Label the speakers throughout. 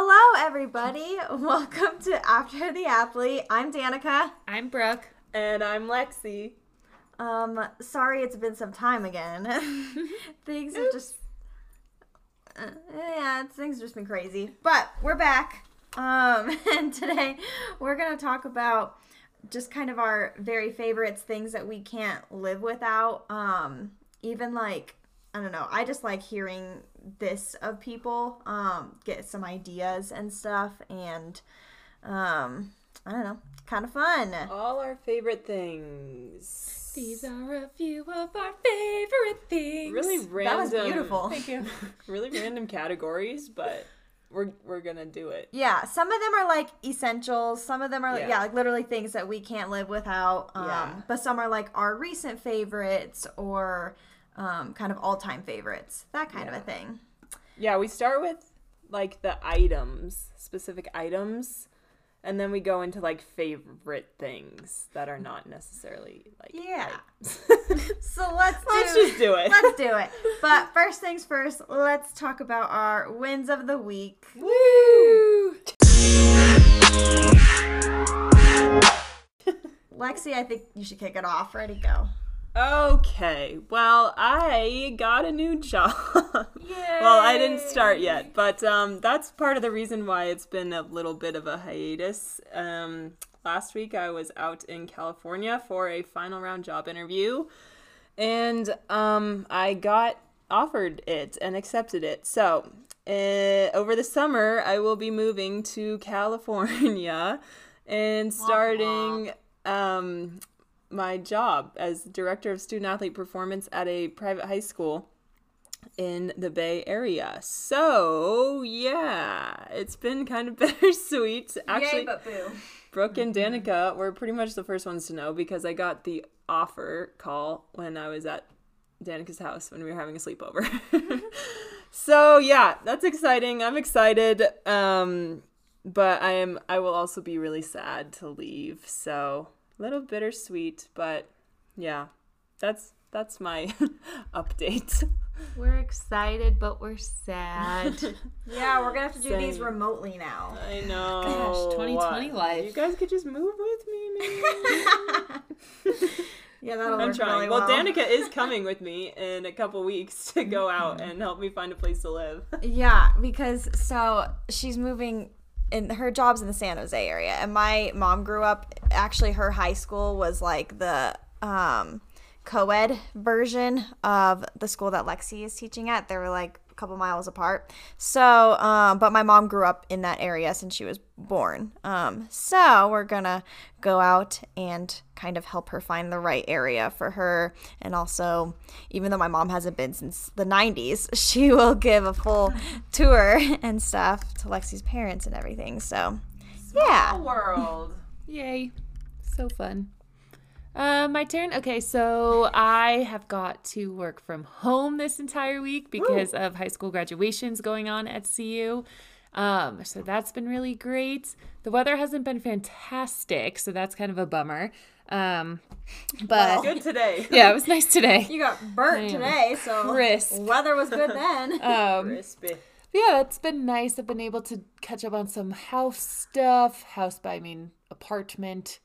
Speaker 1: Hello, everybody. Welcome to After the Athlete. I'm Danica.
Speaker 2: I'm Brooke.
Speaker 3: And I'm Lexi.
Speaker 1: Um, sorry it's been some time again. things have just, uh, yeah, things have just been crazy. But we're back. Um, and today we're gonna talk about just kind of our very favorites, things that we can't live without. Um, even like I don't know. I just like hearing this of people, um, get some ideas and stuff, and um, I don't know, kind of fun.
Speaker 3: All our favorite things.
Speaker 2: These are a few of our favorite things.
Speaker 3: Really random.
Speaker 1: That was beautiful.
Speaker 2: Thank you.
Speaker 3: really random categories, but we're we're gonna do it.
Speaker 1: Yeah, some of them are like essentials. Some of them are yeah,
Speaker 3: Yeah.
Speaker 1: like literally things that we can't live without. Um,
Speaker 3: Yeah.
Speaker 1: But some are like our recent favorites or um, kind of all time favorites, that kind of a thing.
Speaker 3: Yeah, we start with like the items, specific items, and then we go into like favorite things that are not necessarily like
Speaker 1: Yeah. So let's do,
Speaker 3: Let's just do it.
Speaker 1: Let's do it. But first things first, let's talk about our wins of the week.
Speaker 3: Woo!
Speaker 1: Lexi, I think you should kick it off. Ready, go.
Speaker 3: Okay, well, I got a new job. well, I didn't start yet, but um, that's part of the reason why it's been a little bit of a hiatus. Um, last week, I was out in California for a final round job interview, and um, I got offered it and accepted it. So, uh, over the summer, I will be moving to California and starting um, my job as director of student athlete performance at a private high school in the Bay Area. So, yeah, it's been kind of bittersweet. Actually,
Speaker 1: Yay, but boo.
Speaker 3: Brooke and Danica were pretty much the first ones to know because I got the offer call when I was at Danica's house when we were having a sleepover. so yeah, that's exciting. I'm excited. Um, but I am I will also be really sad to leave. So little bittersweet, but yeah, that's that's my update.
Speaker 2: We're excited, but we're sad.
Speaker 1: Yeah, we're gonna have to do these remotely now.
Speaker 3: I know.
Speaker 2: Gosh, 2020
Speaker 3: What?
Speaker 2: Uh, life.
Speaker 3: You guys could just move with me, maybe.
Speaker 1: Yeah, that'll
Speaker 3: I'm
Speaker 1: work
Speaker 3: trying.
Speaker 1: really
Speaker 3: well,
Speaker 1: well.
Speaker 3: Danica is coming with me in a couple weeks to go out mm-hmm. and help me find a place to live.
Speaker 1: Yeah, because so she's moving and her job's in the San Jose area and my mom grew up actually her high school was like the um co-ed version of the school that Lexi is teaching at. They were like couple miles apart. So, um but my mom grew up in that area since she was born. Um so we're going to go out and kind of help her find the right area for her and also even though my mom hasn't been since the 90s, she will give a full tour and stuff to Lexi's parents and everything. So, yeah.
Speaker 3: world.
Speaker 2: Yay. So fun. Uh, my turn. Okay, so I have got to work from home this entire week because of high school graduations going on at CU. Um, so that's been really great. The weather hasn't been fantastic, so that's kind of a bummer. Um, but
Speaker 3: Good today.
Speaker 2: yeah, it was nice today.
Speaker 1: You got burnt today, so
Speaker 2: Crisp.
Speaker 1: weather was good then.
Speaker 2: Um,
Speaker 3: Crispy.
Speaker 2: yeah, it's been nice. I've been able to catch up on some house stuff. House by I mean apartment.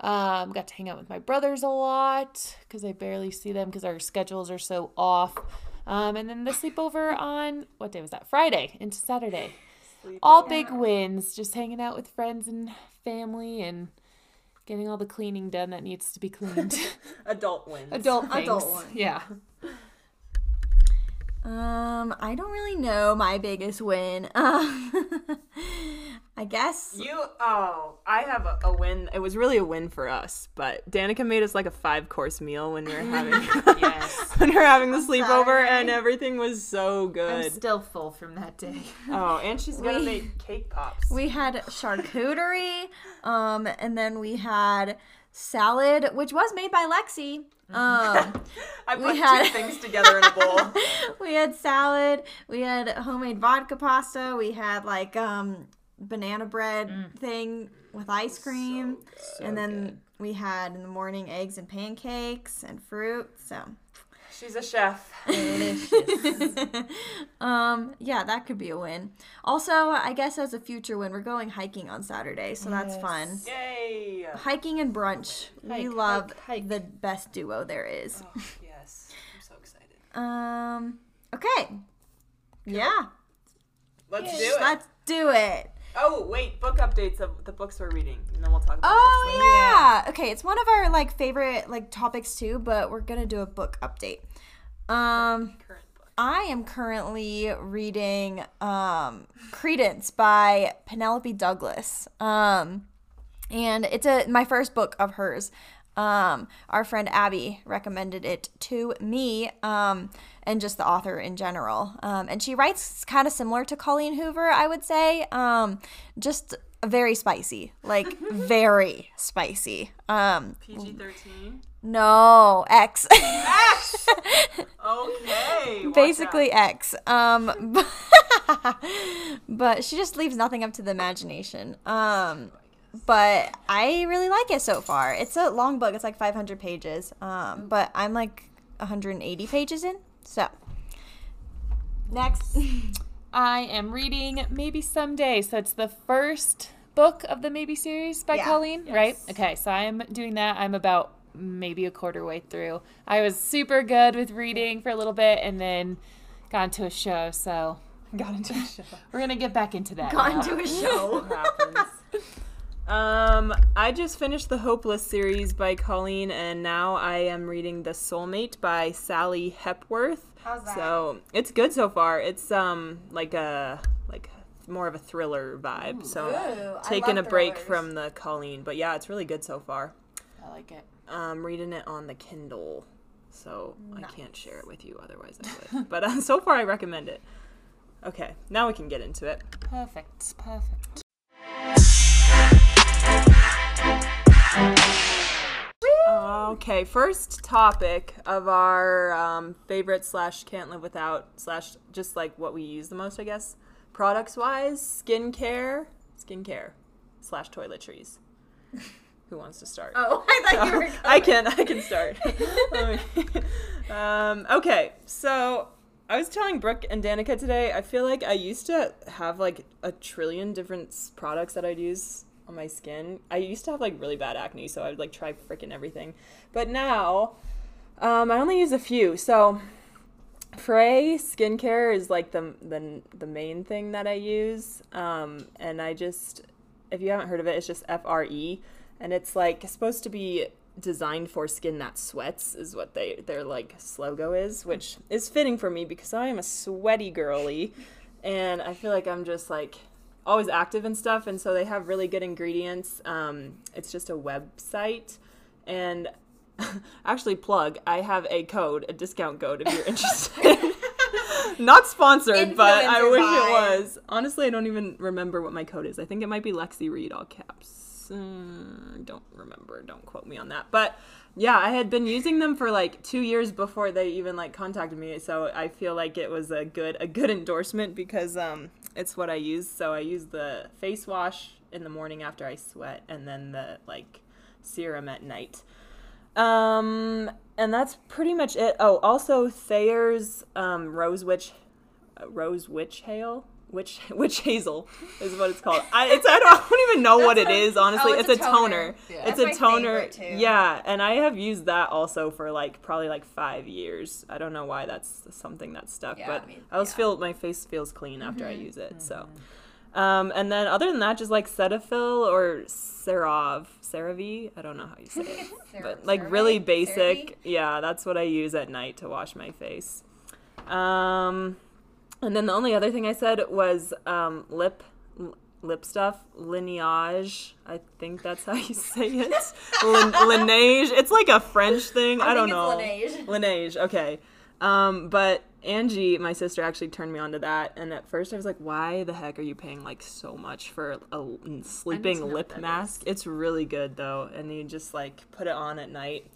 Speaker 2: Um, got to hang out with my brothers a lot because I barely see them because our schedules are so off. Um, and then the sleepover on what day was that? Friday into Saturday. All big wins. Just hanging out with friends and family and getting all the cleaning done that needs to be cleaned.
Speaker 3: Adult wins.
Speaker 2: Adult things.
Speaker 1: Adult ones.
Speaker 2: Yeah.
Speaker 1: Um, I don't really know my biggest win. Um, I guess.
Speaker 3: You oh, I have a, a win. It was really a win for us, but Danica made us like a five course meal when we were having
Speaker 2: Yes.
Speaker 3: when we were having the sleepover, and everything was so good.
Speaker 2: I'm still full from that day.
Speaker 3: oh, and she's gonna
Speaker 1: We-
Speaker 3: make cake pops.
Speaker 1: We had charcuterie, um, and then we had salad, which was made by Lexi. Um,
Speaker 3: I put
Speaker 1: had-
Speaker 3: two things together in a bowl.
Speaker 1: we had salad, we had homemade vodka pasta, we had like um banana bread thing with ice cream, and then we had in the morning eggs and pancakes and fruit. So
Speaker 3: She's a chef.
Speaker 1: um, yeah, that could be a win. Also, I guess as a future win, we're going hiking on Saturday, so that's fun.
Speaker 3: Yay!
Speaker 1: Hiking and brunch. we love
Speaker 2: hike, hike.
Speaker 1: the best duo there is.
Speaker 3: Oh, yes, I'm so excited.
Speaker 1: Um, okay. Yeah.
Speaker 3: Let's
Speaker 2: Yay.
Speaker 3: do it.
Speaker 1: Let's do it.
Speaker 3: Oh wait, book updates of the books we're reading, and then we'll talk about.
Speaker 1: Oh
Speaker 3: books later.
Speaker 1: yeah. Okay, it's one of our like favorite like topics too, but we're gonna do a book update. Um,
Speaker 3: Current book.
Speaker 1: I am currently reading um, Credence by Penelope Douglas. Um, and it's a my first book of hers. Um, our friend Abby recommended it to me, um, and just the author in general. Um, and she writes kind of similar to Colleen Hoover, I would say. Um, just very spicy, like very spicy. Um,
Speaker 3: PG thirteen.
Speaker 1: no, X.
Speaker 3: X. Okay.
Speaker 1: basically
Speaker 3: out.
Speaker 1: X. Um, but she just leaves nothing up to the imagination. Um, but I really like it so far. It's a long book. It's like 500 pages. Um, but I'm like 180 pages in. So next,
Speaker 2: I am reading Maybe Someday. So it's the first book of the Maybe series by
Speaker 1: Yeah.
Speaker 2: Colleen, right? Okay, so I am doing that. I'm about maybe a quarter way through. I was super good with reading for a little bit and then got into a show. So
Speaker 3: got into a show.
Speaker 2: we're going to get back into that.
Speaker 1: got
Speaker 2: now.
Speaker 1: into a show.
Speaker 3: Um, I just finished the Hopeless series by Colleen, and now I am reading The Soulmate by Sally Hepworth.
Speaker 1: How's that?
Speaker 3: So it's good so far. It's um like a like more of a thriller vibe. So
Speaker 1: Ooh,
Speaker 3: taking a break
Speaker 1: thrillers.
Speaker 3: from the Colleen, but yeah, it's really good so far.
Speaker 2: I like it.
Speaker 3: I'm reading it on the Kindle, so I can't share it with you. Otherwise, I would. but uh, so far, I recommend it. Okay, now we can get into it.
Speaker 2: Perfect. Perfect.
Speaker 3: Okay, first topic of our um, favorite slash can't live without slash just like what we use the most, I guess. Products wise, skincare, skincare slash toiletries. Who wants to start?
Speaker 1: Oh, I thought you were.
Speaker 3: I can. I can start. Um, okay, so I was telling Brooke and Danica today. I feel like I used to have like a trillion different products that I'd use on my skin. I used to have like really bad acne, so I would like try freaking everything. But now, um, I only use a few. So FRÉ skincare is like the the the main thing that I use, um, and I just if you haven't heard of it, it's just F R E, and it's like supposed to be designed for skin that sweats is what they their like slogan is, which is fitting for me because I am a sweaty girly, and I feel like I'm just like always active and stuff, and so they have really good ingredients. Um, it's just a website, and actually plug i have a code a discount code if you're interested. Not sponsored but i wish it was. Honestly i don't even remember what my code is. I think it might be lexi read all caps. Mm, don't remember. Don't quote me on that. But yeah i had been using them for like two years before they even like contacted me so i feel like it was a good a good endorsement because um it's what i use. So i use the face wash in the morning after i sweat and then the like serum at night. Um, and that's pretty much it. Oh, also Thayer's um, Rose Witch, uh, Rose Witch Hail, Witch Witch Hazel is what it's called. I, it's I don't, I don't even know what it is honestly.
Speaker 1: oh,
Speaker 3: it's,
Speaker 1: it's
Speaker 3: a toner.
Speaker 1: toner.
Speaker 2: Yeah.
Speaker 3: It's
Speaker 1: That's
Speaker 3: a toner. Yeah, and I have used that also for like probably like five years. I don't know why that's something that stuck,
Speaker 1: Yeah,
Speaker 3: but
Speaker 1: I mean,
Speaker 3: I always
Speaker 1: yeah.
Speaker 3: feel my face feels clean after I use it. So. Um, and then other than that, just like Cetaphil or CeraVe, CeraVe, I don't know how you say it, but like really
Speaker 1: CeraVe?
Speaker 3: basic. Yeah, that's what I use at night to wash my face. Um, and then the only other thing I said was um, lip lip stuff, Lineage. I think that's how you say it. Lin- Lineage. It's like a French thing. I,
Speaker 1: I
Speaker 3: don't know.
Speaker 1: Laneige.
Speaker 3: Lineage. Okay. Um, but Angie, my sister, actually turned me on to that, and at first I was like, "Why the heck are you paying like so much for a sleeping lip mask?" It's really good though, and you just like put it on at night,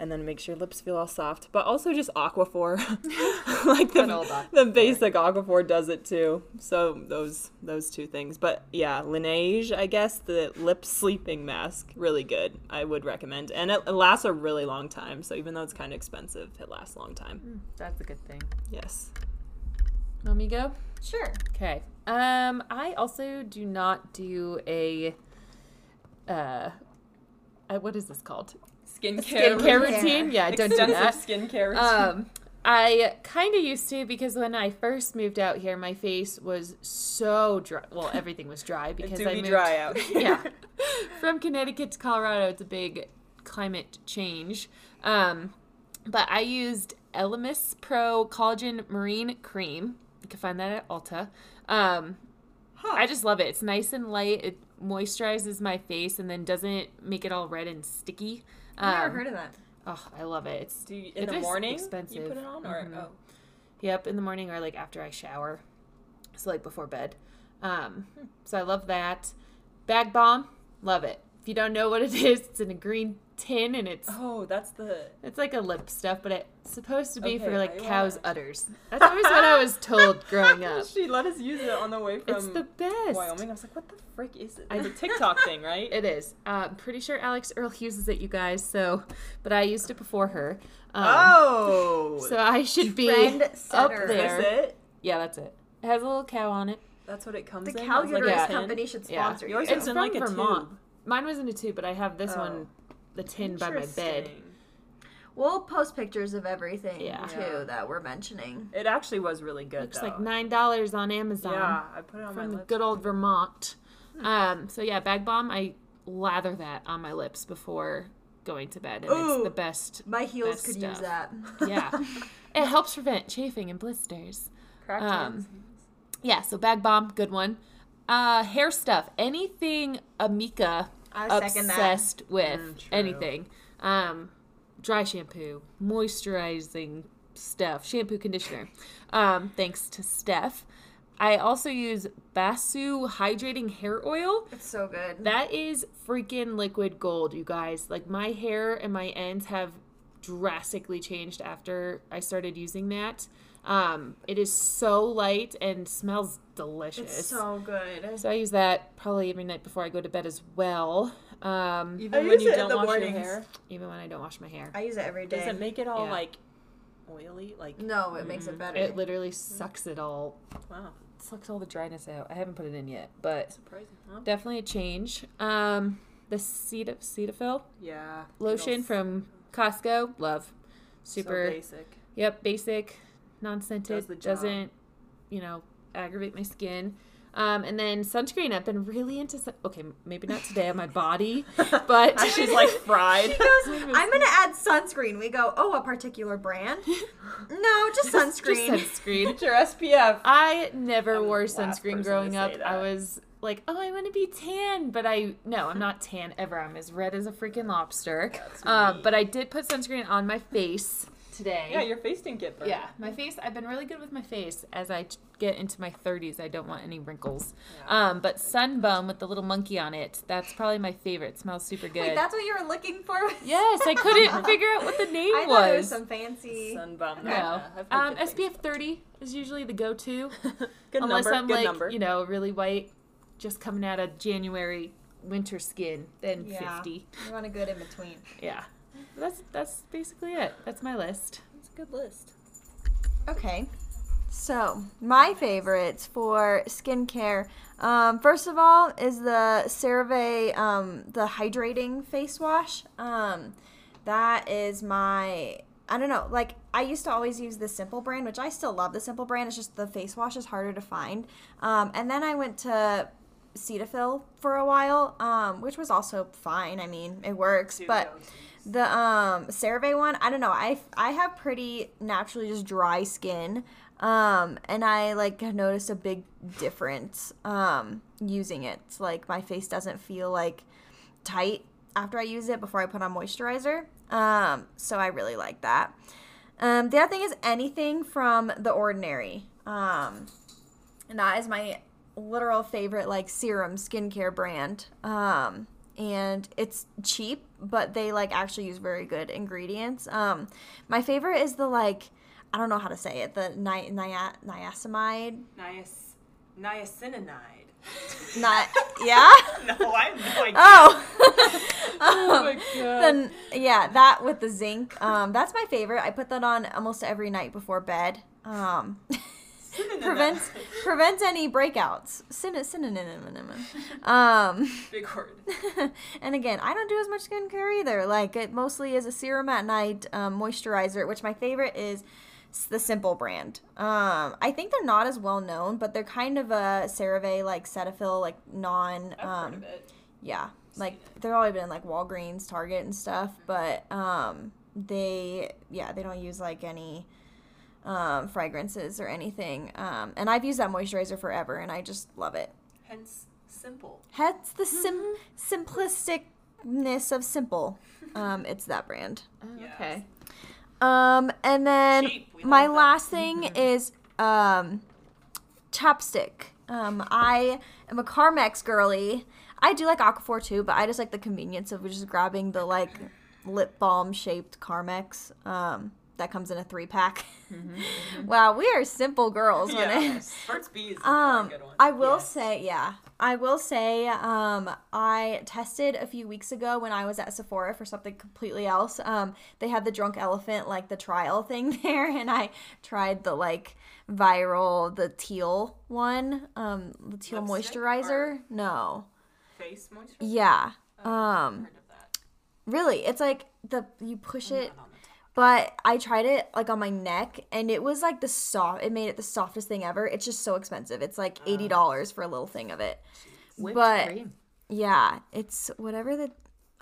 Speaker 3: and then makes your lips feel all soft. But also just Aquaphor, like the,
Speaker 2: Good old Aquaphor.
Speaker 3: the basic Aquaphor does it too. So those those two things. But yeah, Laneige, I guess the lip sleeping mask, really good. I would recommend, and it, it lasts a really long time. So even though it's kind of expensive, it lasts a long time.
Speaker 2: That's a good thing.
Speaker 3: Yes.
Speaker 2: Let me go.
Speaker 1: Sure.
Speaker 2: Okay. Um, I also do not do a uh, uh what is this called?
Speaker 3: Skincare.
Speaker 2: Skincare
Speaker 1: routine.
Speaker 2: routine. Yeah, I don't do that.
Speaker 3: Skincare routine.
Speaker 2: Um, I kind of used to because when I first moved out here, my face was so dry. Well, everything was dry because I moved.
Speaker 3: dry out here.
Speaker 2: yeah, from Connecticut to Colorado, it's a big climate change. Um, but I used Elemis Pro Collagen Marine Cream. You can find that at Ulta. Um, I just love it. It's nice and light. It moisturizes my face and then doesn't make it all red and sticky.
Speaker 1: I've never
Speaker 2: Um,
Speaker 1: heard of that.
Speaker 2: Oh, I love it. It's
Speaker 3: Do you, in
Speaker 2: It
Speaker 3: the morning
Speaker 2: expensive.
Speaker 3: you put it on, or
Speaker 2: Mhm.
Speaker 3: oh,
Speaker 2: Yep, in the morning or like after I shower. So like before bed. Um, so I love that. Bag Balm, love it. If you don't know what it is, it's in a green tin and it's
Speaker 3: oh, that's the
Speaker 2: it's like a lip stuff, but it's supposed to be
Speaker 3: Okay,
Speaker 2: for like
Speaker 3: I
Speaker 2: cow's
Speaker 3: wanna-
Speaker 2: udders. That's always what I was told growing up.
Speaker 3: she let us use it on the way from
Speaker 2: It's the best.
Speaker 3: Wyoming. I was like, what the frick is it? It's a TikTok thing, right?
Speaker 2: It is. Uh, I'm pretty sure Alix Earle uses it, you guys. So, but I used it before her. Um,
Speaker 3: oh,
Speaker 2: So I should be up
Speaker 1: setter.
Speaker 3: is
Speaker 2: there.
Speaker 3: it?
Speaker 2: Yeah, that's it. It has a little cow on it.
Speaker 3: That's what it comes
Speaker 1: The
Speaker 3: in.
Speaker 1: cow
Speaker 3: It's like
Speaker 1: uterus
Speaker 3: a tin?
Speaker 1: company should sponsor
Speaker 3: You
Speaker 1: you.
Speaker 3: It's
Speaker 2: It's
Speaker 3: in
Speaker 2: from
Speaker 3: like a
Speaker 2: Vermont.
Speaker 3: tube.
Speaker 2: Mine was in a tube, but I have this
Speaker 3: Oh.
Speaker 2: one, the tin by my bed.
Speaker 1: We'll post pictures of everything
Speaker 2: Yeah.
Speaker 1: too
Speaker 3: Yeah.
Speaker 1: that we're mentioning.
Speaker 3: It actually was really good.
Speaker 2: Looks
Speaker 3: though.
Speaker 2: like nine dollars on Amazon
Speaker 3: Yeah, I put it on my
Speaker 2: from
Speaker 3: lips.
Speaker 2: good old Vermont. Um, so yeah, Bag Balm. I lather that on my lips before going to bed, and
Speaker 1: Ooh.
Speaker 2: it's the best.
Speaker 1: My heels
Speaker 2: Best
Speaker 1: could use that.
Speaker 2: Yeah, it helps prevent chafing and blisters.
Speaker 3: Cracked
Speaker 2: um. Yeah, so Bag Balm, good one. Uh, hair stuff, anything Amika
Speaker 1: I second that.
Speaker 2: Obsessed with
Speaker 3: Mm,
Speaker 2: anything. Um, dry shampoo, moisturizing stuff, shampoo, conditioner. Um, thanks to Steph. I also use Basu hydrating hair oil.
Speaker 1: It's so good.
Speaker 2: That is freaking liquid gold, you guys. Like my hair and my ends have drastically changed after I started using that. Um, it is so light and smells delicious.
Speaker 1: it's so good.
Speaker 2: So I use that probably every night before I go to bed as well. Um,
Speaker 3: Even
Speaker 1: I
Speaker 3: when you don't wash
Speaker 1: mornings.
Speaker 3: your hair,
Speaker 2: even when I don't wash my hair.
Speaker 1: I use it every day.
Speaker 3: does it make it all
Speaker 2: Yeah.
Speaker 3: like oily? Like
Speaker 1: no, it makes it better.
Speaker 2: It literally sucks it all,
Speaker 3: wow,
Speaker 2: sucks all the dryness out. I haven't put it in yet, but
Speaker 3: surprising. Huh?
Speaker 2: definitely a change. Um, the Ceta- Cetaphil
Speaker 3: Yeah,
Speaker 2: lotion
Speaker 3: Feels
Speaker 2: from Costco, love,
Speaker 3: so
Speaker 2: super.
Speaker 3: basic.
Speaker 2: Yep, basic, non-scented.
Speaker 3: Does
Speaker 2: doesn't, you know, aggravate my skin. Um, and then sunscreen. I've been really into. Sun- okay, maybe not today on my body, but
Speaker 3: She's like fried.
Speaker 1: She goes, I'm gonna add sunscreen. We go, oh, a particular brand? No, just sunscreen.
Speaker 2: Just sunscreen.
Speaker 3: Get your SPF.
Speaker 2: I never
Speaker 3: I'm
Speaker 2: wore sunscreen growing up. I was like, oh, I want to be tan, but I no, I'm not tan ever. I'm as red as a freaking lobster.
Speaker 3: That's
Speaker 2: Um, but I did put sunscreen on my face today.
Speaker 3: Yeah, your face didn't get burned.
Speaker 2: Yeah, my face. I've been really good with my face as I get into my 30s. I don't want any wrinkles. Um, but Sunbum with the little monkey on it. That's probably my favorite. It smells super good.
Speaker 1: Wait, that's what you were looking for?
Speaker 2: yes, I couldn't figure out what the name was.
Speaker 1: I thought it was
Speaker 2: was.
Speaker 1: some fancy.
Speaker 3: Sunbum.
Speaker 2: no,
Speaker 3: Yeah, I've
Speaker 2: um. SPF 30 is usually the go-to.
Speaker 3: Good
Speaker 2: Unless
Speaker 3: number.
Speaker 2: I'm
Speaker 3: good
Speaker 2: like,
Speaker 3: number.
Speaker 2: you know, really white, just coming out of January winter skin, then
Speaker 1: Yeah.
Speaker 2: 50.
Speaker 1: You want a good in between.
Speaker 2: Yeah. That's that's basically it. That's my list.
Speaker 3: That's a good list.
Speaker 1: Okay. So, my favorites for skincare, um, first of all, is the CeraVe, um, the hydrating face wash. Um, that is my, I don't know, like, I used to always use the Simple brand, which I still love the Simple brand. It's just the face wash is harder to find. Um, and then I went to Cetaphil for a while, um, which was also fine. I mean, it works, but. The um CeraVe one, I don't know. I I have pretty naturally just dry skin. Um and I like noticed a big difference um using it. Like my face doesn't feel like tight after I use it before I put on moisturizer. Um so I really like that. Um the other thing is anything from the ordinary. Um and that is my literal favorite like serum skincare brand. Um and it's cheap, but they like actually use very good ingredients. Um, my favorite is the like I don't know how to say it the ni- ni- niacinamide.
Speaker 3: Nias- niacinamide.
Speaker 1: Not yeah.
Speaker 3: No, I have no idea.
Speaker 1: Oh.
Speaker 2: Oh my god.
Speaker 1: then yeah, that with the zinc. Um, that's my favorite. I put that on almost every night before bed. Um, prevents prevents any breakouts. Syn- synonym. Um,
Speaker 3: Big word.
Speaker 1: and again, I don't do as much skincare either. Like it mostly is a serum at night, um, moisturizer, which my favorite is the Simple brand. Um, I think they're not as well known, but they're kind of a CeraVe like Cetaphil like non.
Speaker 3: I've
Speaker 1: Um,
Speaker 3: heard of it.
Speaker 1: yeah, like they're always been like Walgreens, Target, and stuff, but um, they yeah they don't use like any um fragrances or anything. Um, and I've used that moisturizer forever, and I just love it.
Speaker 3: Hence, simple.
Speaker 1: Hence the sim simplisticness of simple. Um, it's that brand.
Speaker 2: Oh, okay.
Speaker 1: Um, and then
Speaker 3: Cheap, we
Speaker 1: my
Speaker 3: like that.
Speaker 1: last thing is um, chapstick. Um, I am a Carmex girly. I do like Aquaphor too, but I just like the convenience of just grabbing the like lip balm shaped Carmex. Um, that comes in a three pack. wow, we are simple girls. When
Speaker 3: Yeah.
Speaker 1: it,
Speaker 3: Burt's Bees is
Speaker 1: um,
Speaker 3: a good one.
Speaker 1: I will
Speaker 2: Yes.
Speaker 1: say, yeah, I will say, um, I tested a few weeks ago when I was at Sephora for something completely else. Um, they had the drunk elephant, like the trial thing there, and I tried the like viral, the teal one, um, the teal
Speaker 3: Lipstick
Speaker 1: moisturizer. No,
Speaker 3: Face moisturizer.
Speaker 1: yeah,
Speaker 3: Oh,
Speaker 1: um,
Speaker 3: Heard of that.
Speaker 1: really, it's like the you push it. But I tried it like on my neck, and it was like the soft. It made it the softest thing ever. It's just so expensive. It's like eighty dollars for a little thing of it.
Speaker 2: Whipped
Speaker 1: But-
Speaker 2: cream.
Speaker 1: Yeah, it's whatever the.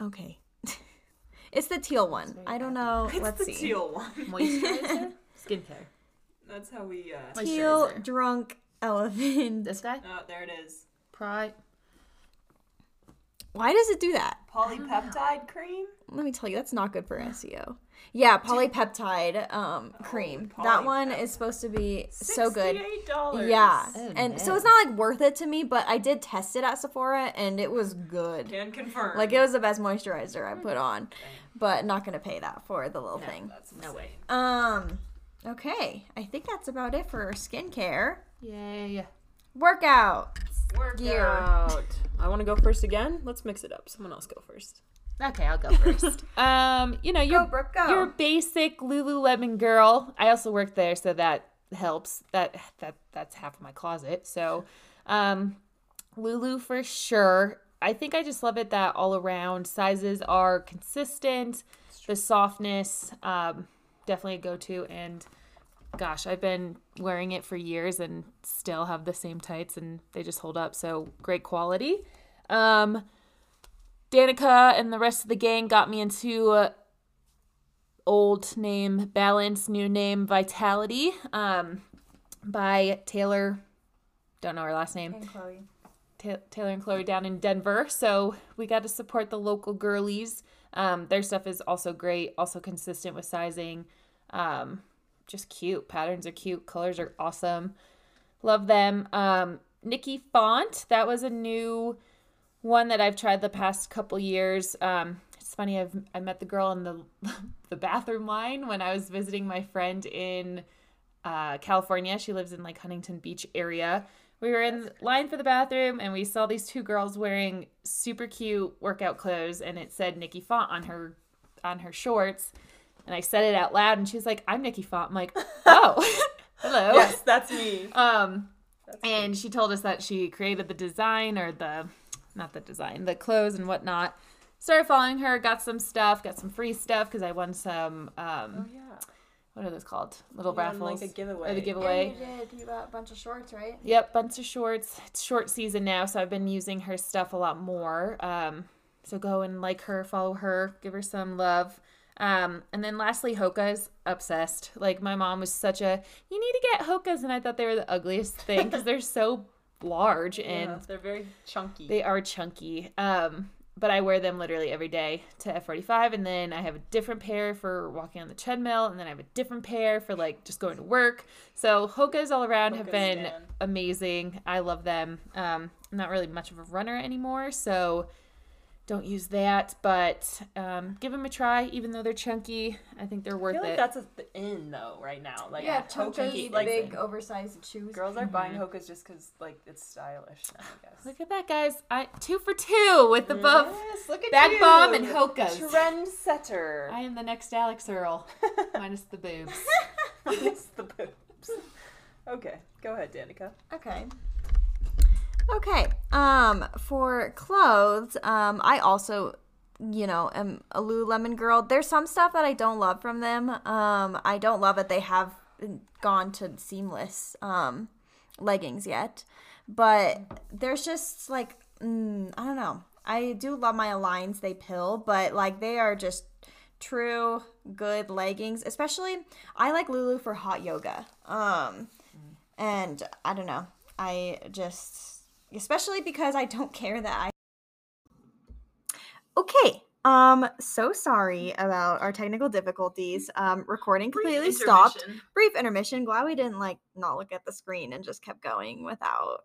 Speaker 1: Okay, it's the teal one. I don't know.
Speaker 3: It's
Speaker 1: Let's
Speaker 3: the
Speaker 1: see.
Speaker 3: teal one.
Speaker 2: Moisturizer? Skincare.
Speaker 3: That's how we. Uh,
Speaker 1: Teal drunk elephant.
Speaker 2: This guy?
Speaker 3: oh, there it is.
Speaker 2: Pride.
Speaker 1: Why does it do that?
Speaker 3: Polypeptide cream.
Speaker 1: Let me tell you, that's not good for SEO. Yeah, polypeptide um, cream. that one is supposed to be so good.
Speaker 3: Sixty-eight dollars.
Speaker 1: Yeah,
Speaker 2: Oh,
Speaker 1: and so it's not like worth it to me, but I did test it at Sephora and it was good.
Speaker 3: Can confirm.
Speaker 1: Like it was the best moisturizer I put on, but not gonna pay that for the little thing.
Speaker 3: That's
Speaker 2: No way.
Speaker 1: Um, okay, I think that's about it for skincare.
Speaker 2: Yay.
Speaker 1: Workout.
Speaker 3: Workout.
Speaker 1: Gear.
Speaker 3: I want to go first again. Let's mix it up. Someone else go first.
Speaker 2: Okay, I'll go first. um, you know, you're
Speaker 1: Brooke, go.
Speaker 2: you're a basic Lululemon girl. I also worked there, so that helps. That that that's half of my closet. So, um, Lulu for sure. I think I just love it that all around sizes are consistent. The softness, um, definitely a go to. And gosh, I've been wearing it for years and still have the same tights, and they just hold up. So great quality. Um, Danica and the rest of the gang got me into uh, old name Balance, new name Vitality um, by Taylor. Don't know her last name.
Speaker 1: And Chloe.
Speaker 2: Ta- Taylor and Chloe down in Denver. So we got to support the local girlies. Um, their stuff is also great, also consistent with sizing. Um, just cute. Patterns are cute. Colors are awesome. Love them. Um, Nikki Font, that was a new one that I've tried the past couple years. Um, it's funny, I've I met the girl in the the bathroom line when I was visiting my friend in uh, California. She lives in like Huntington Beach area. We were in line for the bathroom and we saw these two girls wearing super cute workout clothes and it said Nikki Font on her on her shorts. And I said it out loud and she was like, I'm Nikki Font. I'm like, oh, hello.
Speaker 3: Yes, that's me.
Speaker 2: Um, and she told us that she created the design or the, not the design, the clothes and whatnot. Started following her, got some stuff, got some free stuff because I won some. Um,
Speaker 3: yeah.
Speaker 2: what are those called? Little
Speaker 3: You won,
Speaker 2: raffles.
Speaker 3: like, a giveaway.
Speaker 2: Or the giveaway.
Speaker 1: did. You got a bunch of shorts, right?
Speaker 2: Yep, bunch of shorts. It's short season now, so I've been using her stuff a lot more. Um, so go and like her, follow her, give her some love. Um, and then lastly, Hoka's obsessed. Like my mom was such a, you need to get Hoka's, and I thought they were the ugliest thing because they're so large and
Speaker 3: Yeah, they're very chunky.
Speaker 2: they are chunky. Um, but I wear them literally every day to F45, and then I have a different pair for walking on the treadmill, and then I have a different pair for like just going to work. So Hoka's all around have been amazing. I love them. Um, I'm not really much of a runner anymore, so don't use that, but um, give them a try. Even though they're chunky, I think they're
Speaker 3: I
Speaker 2: worth
Speaker 3: feel like
Speaker 2: it.
Speaker 3: that's a th- in though right now. Like
Speaker 1: Yeah,
Speaker 3: Hoka,
Speaker 1: chunky,
Speaker 3: like
Speaker 1: big, oversized shoes.
Speaker 3: girls are buying Hokas just because like it's stylish now. I guess.
Speaker 2: Look at that, guys! I two for two with the both
Speaker 3: Yes, look at
Speaker 2: Bag
Speaker 3: you.
Speaker 2: Bomb and Hokas.
Speaker 3: Trendsetter.
Speaker 2: I am the next Alix Earle, minus the boobs.
Speaker 3: Minus the boobs. Okay, go ahead, Danica.
Speaker 1: Okay. Okay. Um, for clothes, um, I also, you know, am a Lululemon girl. There's some stuff that I don't love from them. Um, I don't love that they have gone to seamless um leggings yet, but there's just like mm, I don't know. I do love my Aligns. They pill, but like they are just true good leggings. Especially, I like Lulu for hot yoga. Um, and I don't know. I just, especially because I don't care that I. Okay. Um, so sorry about our technical difficulties. Um, recording completely stopped. Brief intermission. Glad we didn't like not look at the screen and just kept going without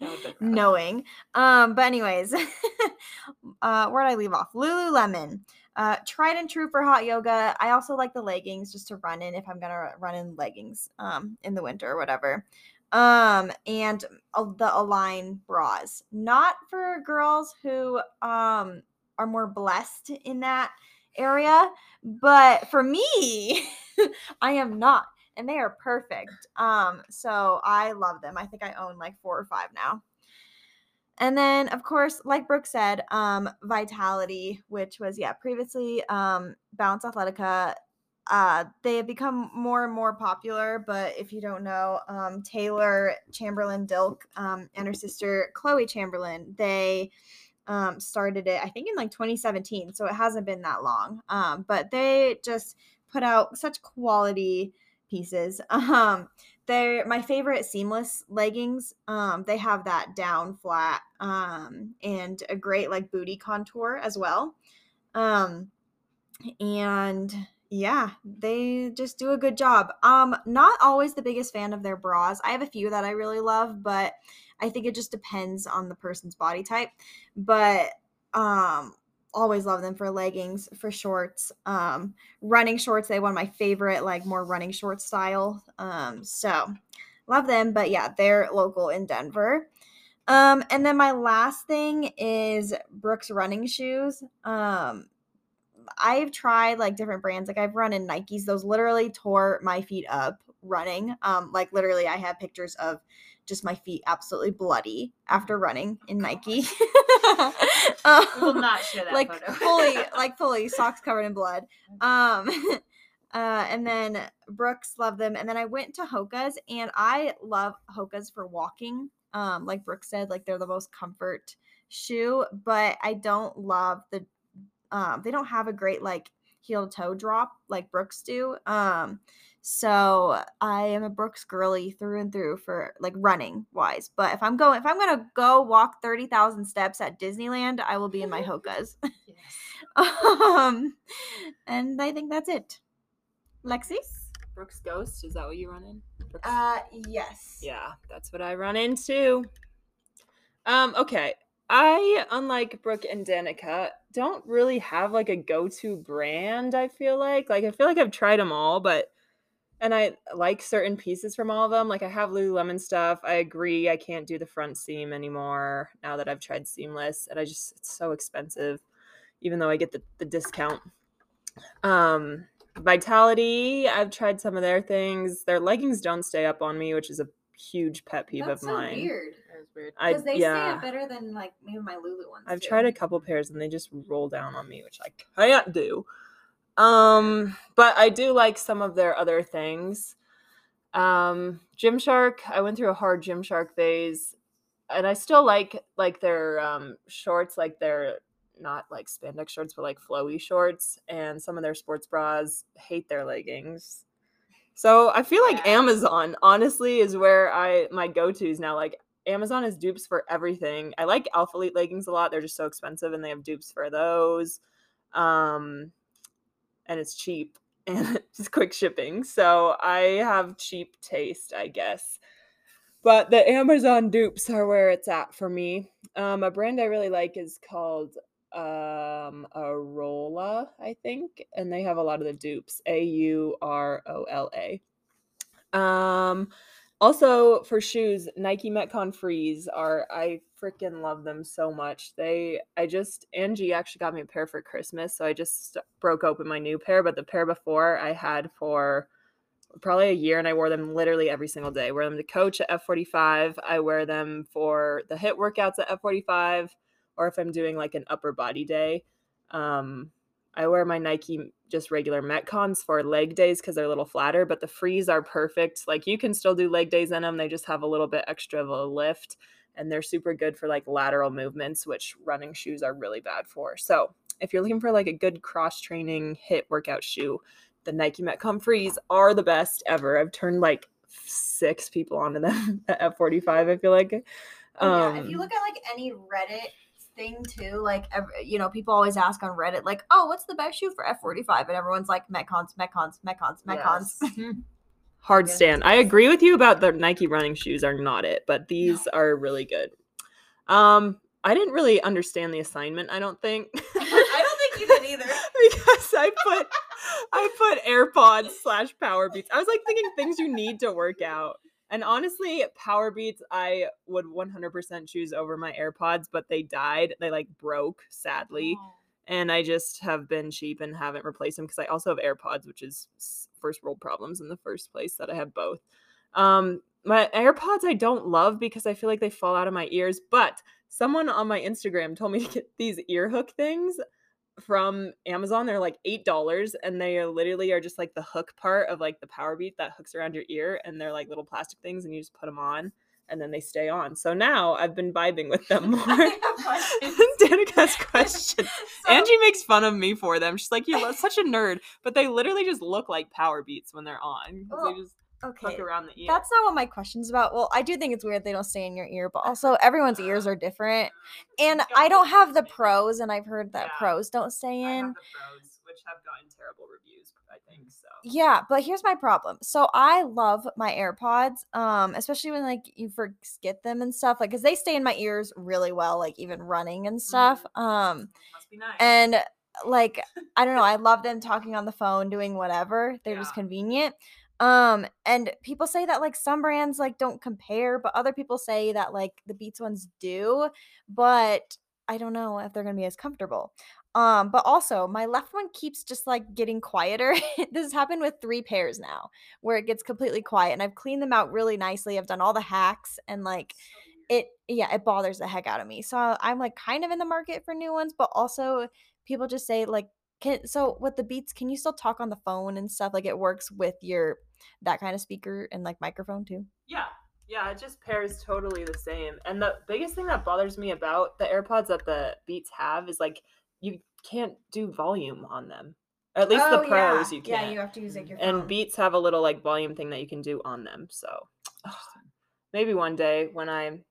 Speaker 1: knowing. Um, but anyways, uh, where did I leave off? Lululemon. Uh, tried and true for hot yoga. I also like the leggings just to run in if I'm gonna run in leggings um in the winter or whatever. Um, and the Align bras, not for girls who um are more blessed in that area, but for me, I am not, and they are perfect. Um, so I love them. I think I own like four or five now. And then, of course, like Brooke said, um, Vitality, which was yeah previously um, Balance Athletica. Uh, they have become more and more popular. But if you don't know, um, Taylor Chamberlain Dilk um, and her sister Chloe Chamberlain, they um, started it I think in like 2017, so it hasn't been that long. Um, but they just put out such quality pieces. Um, they're my favorite seamless leggings. Um, they have that down flat um, and a great like booty contour as well. Um, and yeah, they just do a good job. Um, not always the biggest fan of their bras. I have a few that I really love, but I think it just depends on the person's body type. But um, always love them for leggings, for shorts, um, running shorts. They one of my favorite, like more running short style. Um, so love them. But yeah, they're local in Denver. Um, and then my last thing is Brooks running shoes. Um, I've tried like different brands. Like I've run in Nikes. Those literally tore my feet up running. Um, like literally, I have pictures of just my feet absolutely bloody after running in Nike. um,
Speaker 2: We'll not share that
Speaker 1: like
Speaker 2: photo.
Speaker 1: fully, like fully socks covered in blood. Um, uh, and then Brooks loved them. And then I went to Hoka's, and I love Hoka's for walking. Um, like Brooks said, like they're the most comfort shoe, but I don't love the. Um, they don't have a great like heel to toe drop like Brooks do. Um, so I am a Brooks girly through and through for like running wise. But if I'm going, if I'm gonna go walk thirty thousand steps at Disneyland, I will be in my Hoka's. um, and I think that's it. Lexis.
Speaker 3: Brooks Ghost, is that what you run in? Brooks?
Speaker 1: Uh, yes.
Speaker 3: Yeah, that's what I run into. Um, okay. I, unlike Brooke and Danica, don't really have like a go-to brand, I feel like. Like I feel like I've tried them all, but and I like certain pieces from all of them. Like I have Lululemon stuff. I agree I can't do the front seam anymore now that I've tried seamless and I just it's so expensive even though I get the, the discount. Um Vitality, I've tried some of their things. Their leggings don't stay up on me, which is a huge pet peeve
Speaker 1: That's
Speaker 3: of
Speaker 1: so
Speaker 3: mine.
Speaker 1: weird.
Speaker 2: Weird.
Speaker 1: Because they
Speaker 3: yeah.
Speaker 1: stay up better than like maybe my Lulu ones.
Speaker 3: I've tried a couple pairs and they just roll down on me, which I can't do. Um, but I do like some of their other things. Um, Gymshark, I went through a hard Gymshark phase, and I still like like their um shorts, like their not like spandex shorts, but like flowy shorts, and some of their sports bras. Hate their leggings. So I feel like
Speaker 2: Yeah.
Speaker 3: Amazon honestly is where I my go tos now. Like Amazon has dupes for everything. I like Alphalete leggings a lot. They're just so expensive, and they have dupes for those. Um, and it's cheap and it's quick shipping. So I have cheap taste, I guess. But the Amazon dupes are where it's at for me. Um, a brand I really like is called um Aurola, I think, and they have a lot of the dupes. A U R O L A. Um also for shoes, Nike Metcon Freeze are I freaking love them so much. They I just Angie actually got me a pair for Christmas, so I just broke open my new pair, but the pair before I had for probably a year and I wore them literally every single day. I wear them to coach at F45. I wear them for the hit workouts at F45 or if I'm doing like an upper body day. Um, I wear my Nike just regular Metcons for leg days because they're a little flatter, but the freeze are perfect. Like you can still do leg days in them. They just have a little bit extra of a lift and they're super good for like lateral movements, which running shoes are really bad for. So if you're looking for like a good cross training hit workout shoe, the Nike Metcon Freeze are the best ever. I've turned like six people onto them at F45, I feel like.
Speaker 1: Um, yeah, if you um, look at like any Reddit thing too, like every, you know, people always ask on Reddit, like, "Oh, what's the best shoe for F45?" And everyone's like, "Metcons, Metcons, Metcons, Metcons."
Speaker 3: Yes. Hard stand. I agree with you about the Nike running shoes are not it, but these no. are really good. Um, I didn't really understand the assignment. I don't think.
Speaker 1: I don't think you did either.
Speaker 3: because I put I put AirPods slash Power Beats. I was like thinking things you need to work out. And honestly, Power Beats I would 100% choose over my AirPods, but they died. They like broke sadly. Oh. And I just have been cheap and haven't replaced them because I also have AirPods, which is first world problems in the first place that I have both. Um, my AirPods I don't love because I feel like they fall out of my ears, but someone on my Instagram told me to get these ear hook things from Amazon. They're like eight dollars, and they literally are just like the hook part of like the power beat that hooks around your ear, and they're like little plastic things, and you just put them on, and then they stay on. So now I've been vibing with them more. Danica has questions. so, Angie makes fun of me for them. She's like, "You're such a nerd," but they literally just look like power beats when they're on. Well, they just okay. around the ear.
Speaker 1: That's not what my question's about. Well, I do think it's weird they don't stay in your ear, but also everyone's ears are different. And I don't have the pros, and I've heard that yeah. pros don't stay in.
Speaker 3: Pros, which have gotten terrible reviews, I think so.
Speaker 1: Yeah, but here's my problem. So I love my AirPods, um, especially when like you forget them and stuff, like because they stay in my ears really well, like even running and stuff. Mm-hmm. Um, nice. and like I don't know, I love them talking on the phone, doing whatever. They're yeah. just convenient. Um, and people say that like some brands like don't compare, but other people say that like the Beats ones do, but I don't know if they're gonna be as comfortable. Um, but also my left one keeps just like getting quieter. this has happened with three pairs now, where it gets completely quiet, and I've cleaned them out really nicely. I've done all the hacks, and like it, yeah, it bothers the heck out of me. So I'm like kind of in the market for new ones, but also people just say like can so with the beats can you still talk on the phone and stuff like it works with your that kind of speaker and like microphone too
Speaker 3: yeah yeah it just pairs totally the same and the biggest thing that bothers me about the airpods that the beats have is like you can't do volume on them at least oh, the pros
Speaker 1: yeah.
Speaker 3: you can
Speaker 1: yeah you have to use like your
Speaker 3: phone. and beats have a little like volume thing that you can do on them so maybe one day when i'm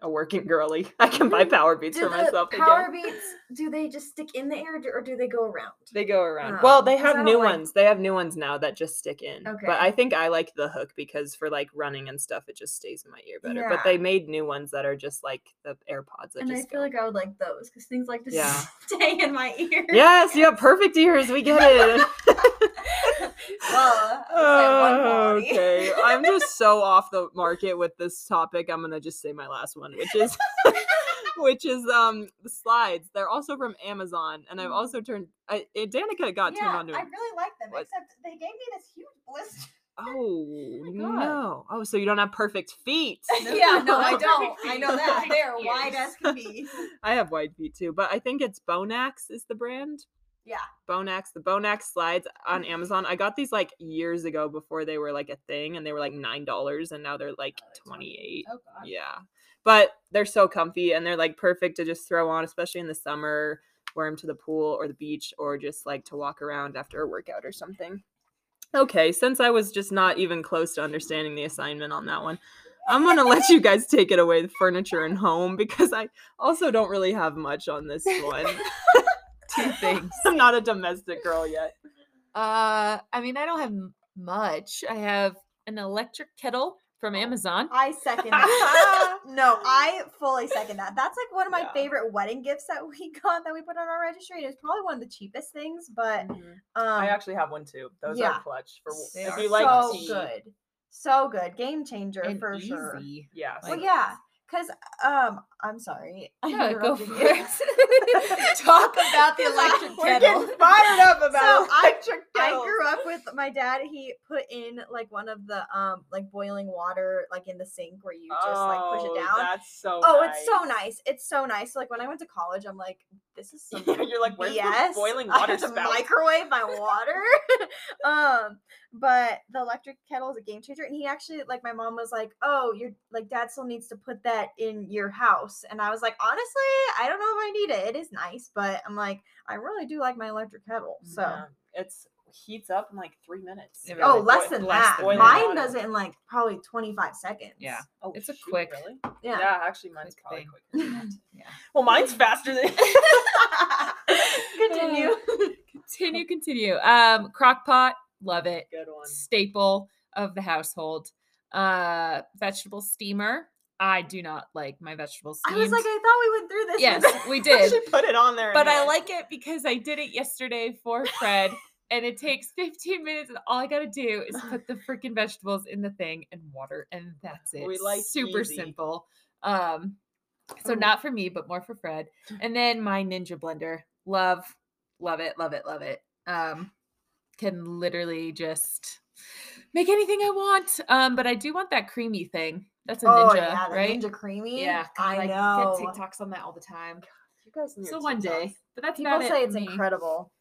Speaker 3: a working girly. I can buy power beats
Speaker 1: do
Speaker 3: for myself.
Speaker 1: Power again. beats, do they just stick in the air or do they go around?
Speaker 3: They go around. Oh, well, they have new like... ones. They have new ones now that just stick in. Okay. But I think I like the hook because for like running and stuff, it just stays in my ear better. Yeah. But they made new ones that are just like the AirPods.
Speaker 1: and I feel
Speaker 3: go.
Speaker 1: like I would like those because things like to yeah. stay in my ear.
Speaker 3: Yes, you have perfect ears. We get it. well, oh, okay. I'm just so off the market with this topic. I'm gonna just say my last one, which is which is um the slides. They're also from Amazon, and I've mm-hmm. also turned. I Danica got
Speaker 1: yeah,
Speaker 3: turned on to.
Speaker 1: I really like them, what? except they gave me this huge blister.
Speaker 3: Oh, oh no! Oh, so you don't have perfect feet?
Speaker 1: yeah, no, I don't. I know that they're wide as can be.
Speaker 3: I have wide feet too, but I think it's Bronax is the brand.
Speaker 1: Yeah.
Speaker 3: Bronax, the Bronax slides on Amazon. I got these like years ago before they were like a thing and they were like $9 and now they're like 28. Oh god. Yeah. But they're so comfy and they're like perfect to just throw on especially in the summer, wear them to the pool or the beach or just like to walk around after a workout or something. Okay, since I was just not even close to understanding the assignment on that one, I'm gonna let you guys take it away, the furniture and home, because I also don't really have much on this one.
Speaker 2: two things.
Speaker 3: I'm not a domestic girl yet.
Speaker 2: Uh, I mean, I don't have much. I have an electric kettle from Amazon.
Speaker 1: I second that. no, I fully second that. That's like one of my
Speaker 3: Yeah.
Speaker 1: favorite wedding gifts that we got that we put on our registry. It was probably one of the cheapest things, but um,
Speaker 3: I actually have one too. Those
Speaker 1: yeah.
Speaker 3: are clutch for
Speaker 2: They
Speaker 3: if
Speaker 2: are
Speaker 3: you like
Speaker 1: so
Speaker 3: tea.
Speaker 1: good, so good, game changer
Speaker 2: And
Speaker 1: for sure.
Speaker 2: easy.
Speaker 3: Yeah.
Speaker 1: Well,
Speaker 2: Like-
Speaker 1: yeah, because um, I'm sorry. I
Speaker 2: No, go for
Speaker 1: you.
Speaker 2: it. Talk about the electric
Speaker 1: We're
Speaker 2: kettle.
Speaker 1: getting fired up about
Speaker 3: So, I-
Speaker 1: electric I grew up with my dad. He put in like one of the um like boiling water like in the sink where you just like push it
Speaker 3: Oh,
Speaker 1: down.
Speaker 3: That's so.
Speaker 1: Oh, it's so nice. It's so nice. So, like when I went to college, I'm like, this is some
Speaker 3: you're like, where's
Speaker 1: BS.
Speaker 3: the boiling
Speaker 1: I
Speaker 3: water
Speaker 1: have to microwave my water. um, but the electric kettle is a game changer. And he actually, like, my mom was like, "Oh, your like dad still needs to put that in your house." And I was like, honestly, I don't know if I need it. It is nice, but I'm like, I really do like my electric kettle. So.
Speaker 3: Yeah, it's heats up in like three minutes.
Speaker 2: It
Speaker 1: Oh,
Speaker 2: really-
Speaker 1: less
Speaker 3: Boi-
Speaker 1: than
Speaker 3: less
Speaker 1: that. Mine does it in like probably 25 seconds.
Speaker 2: Yeah.
Speaker 3: Oh,
Speaker 2: It's a
Speaker 3: shoot,
Speaker 2: quick-
Speaker 3: Really?
Speaker 1: Yeah.
Speaker 3: Yeah, actually, mine's
Speaker 2: Quick
Speaker 3: probably
Speaker 2: thing.
Speaker 3: quicker. Than that.
Speaker 2: Yeah.
Speaker 3: Well, mine's faster than.
Speaker 1: Continue.
Speaker 2: Continue, continue. Um, crock pot, love it.
Speaker 3: Good one.
Speaker 2: Staple of the household. Uh, vegetable steamer. I do not like my vegetables
Speaker 1: I was like, I thought we went through this.
Speaker 2: yes, we
Speaker 3: I
Speaker 2: did.
Speaker 3: should put it on there.
Speaker 2: but I like it because I did it yesterday for Fred, and it takes 15 minutes, and all I gotta do is put the freaking vegetables in the thing and water, and that's it.
Speaker 3: We like
Speaker 2: super
Speaker 3: easy.
Speaker 2: simple. Um, so
Speaker 1: Ooh.
Speaker 2: not for me, but more for Fred. And then my Ninja blender, love, love it, love it, love it. Um, can literally just make anything I want. Um, but I do want that creamy thing. That's a
Speaker 1: oh
Speaker 2: ninja,
Speaker 1: yeah,
Speaker 2: right?
Speaker 1: Ninja Creami.
Speaker 2: yeah
Speaker 1: I
Speaker 2: like,
Speaker 1: know.
Speaker 2: Get TikToks on that all the time.
Speaker 3: You guys
Speaker 2: So one day, but that's
Speaker 1: People
Speaker 2: it
Speaker 1: say
Speaker 2: for
Speaker 1: it's
Speaker 2: me.
Speaker 1: incredible.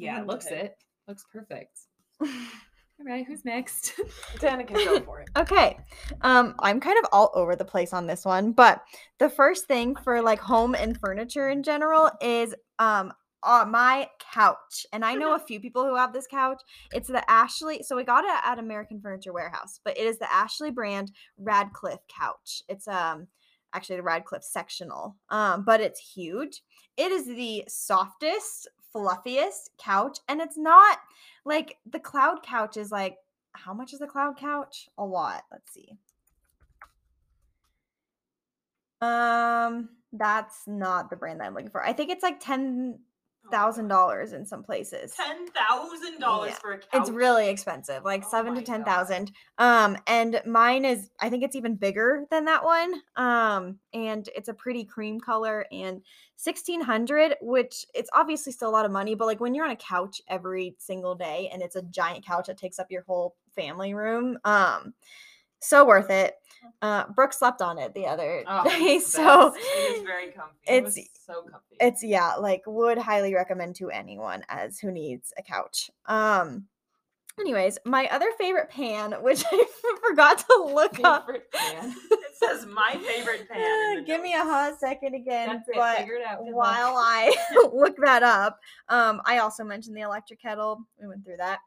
Speaker 2: Yeah, it looks
Speaker 3: day.
Speaker 2: it. Looks perfect. All right, who's next?
Speaker 3: Danica, go for it.
Speaker 1: Okay. Um, I'm kind of all over the place on this one, but the first thing for like home and furniture in general is um uh, my couch. And I know a few people who have this couch. It's the Ashley. So we got it at American Furniture Warehouse, but it is the Ashley brand Radcliffe couch. It's um actually the Radcliffe sectional. Um, but it's huge. It is the softest, fluffiest couch, and it's not like the cloud couch is like how much is the cloud couch? A lot. Let's see. Um, that's not the brand that I'm looking for. I think it's like ten thousand dollars in some places.
Speaker 3: Ten thousand dollars for a couch.
Speaker 1: It's really expensive, like
Speaker 3: Oh
Speaker 1: seven to ten thousand. Um, and mine is, I think it's even bigger than that one. Um, and it's a pretty cream color and sixteen hundred, which it's obviously still a lot of money, but like when you're on a couch every single day and it's a giant couch that takes up your whole family room, um, so worth it. Uh, Brooke slept on it the other
Speaker 3: Oh,
Speaker 1: day, so
Speaker 3: it is very comfy. It
Speaker 1: it's-
Speaker 3: so comfy.
Speaker 1: it's yeah like would highly recommend to anyone as who needs a couch um anyways my other favorite pan which i forgot to look up
Speaker 2: Favorite pan.
Speaker 3: it says my favorite pan.
Speaker 1: give me a hot second again
Speaker 2: That's
Speaker 1: but
Speaker 2: it.
Speaker 1: While i look that up um i also mentioned the electric kettle we went through that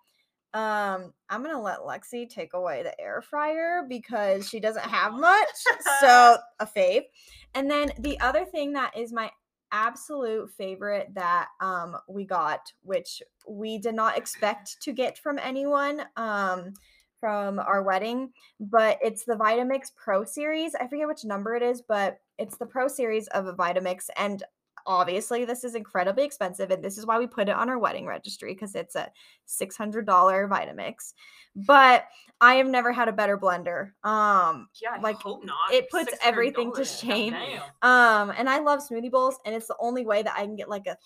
Speaker 1: um i'm gonna let lexi take away the air fryer because she doesn't have much so a fave. And then the other thing that is my absolute favorite that um we got which we did not expect to get from anyone um from our wedding but it's the vitamix pro series. I forget which number it is but it's the pro series of a vitamix and obviously this is incredibly expensive and this is why we put it on our wedding registry because it's a $600 vitamix but i have never had a better blender um
Speaker 3: Yeah,
Speaker 1: like, it puts
Speaker 3: $600,
Speaker 1: everything to shame. um, and I love smoothie bowls, and it's the only way that I can get like a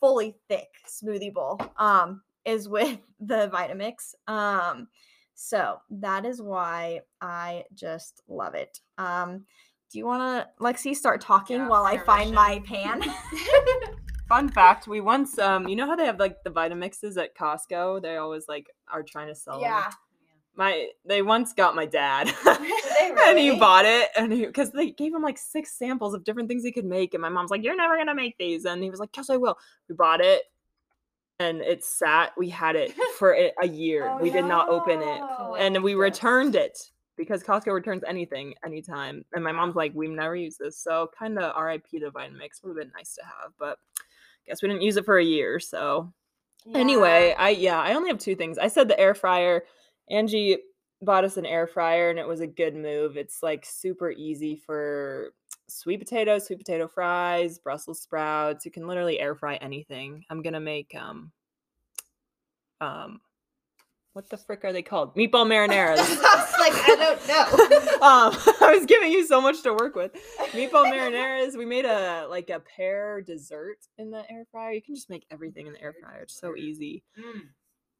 Speaker 1: fully thick smoothie bowl. Um, is with the Vitamix. Um, so that is why I just love it. Um, do you want to, Lexi, start talking
Speaker 3: Yeah,
Speaker 1: while I find my pan?
Speaker 3: Fun fact: We once, um, you know how they have like the Vitamixes at Costco? They always like are trying to sell them. My they once got my dad, and he bought it, and because they gave him like six samples of different things he could make, and my mom's like, "You're never gonna make these," and he was like, "Yes, I will." We bought it, and it sat. We had it for a year.
Speaker 1: Oh,
Speaker 3: we did not open it,
Speaker 1: no.
Speaker 3: and we returned it because Costco returns anything anytime. And my mom's like, "We've never used this," so kind of R.I.P. to Vitamix. Would have been nice to have, but guess we didn't use it for a year. So anyway, I yeah, I only have two things. I said the air fryer. Angie bought us an air fryer and it was a good move. It's like super easy for sweet potatoes, sweet potato fries, Brussels sprouts. You can literally air fry anything. I'm gonna make um um what the frick are they called? Meatball marinaras.
Speaker 1: like I don't know.
Speaker 3: um, I was giving you so much to work with. Meatball marinaras. We made a like a pear dessert in the air fryer. You can just make everything in the air fryer. It's so easy.
Speaker 2: Mm.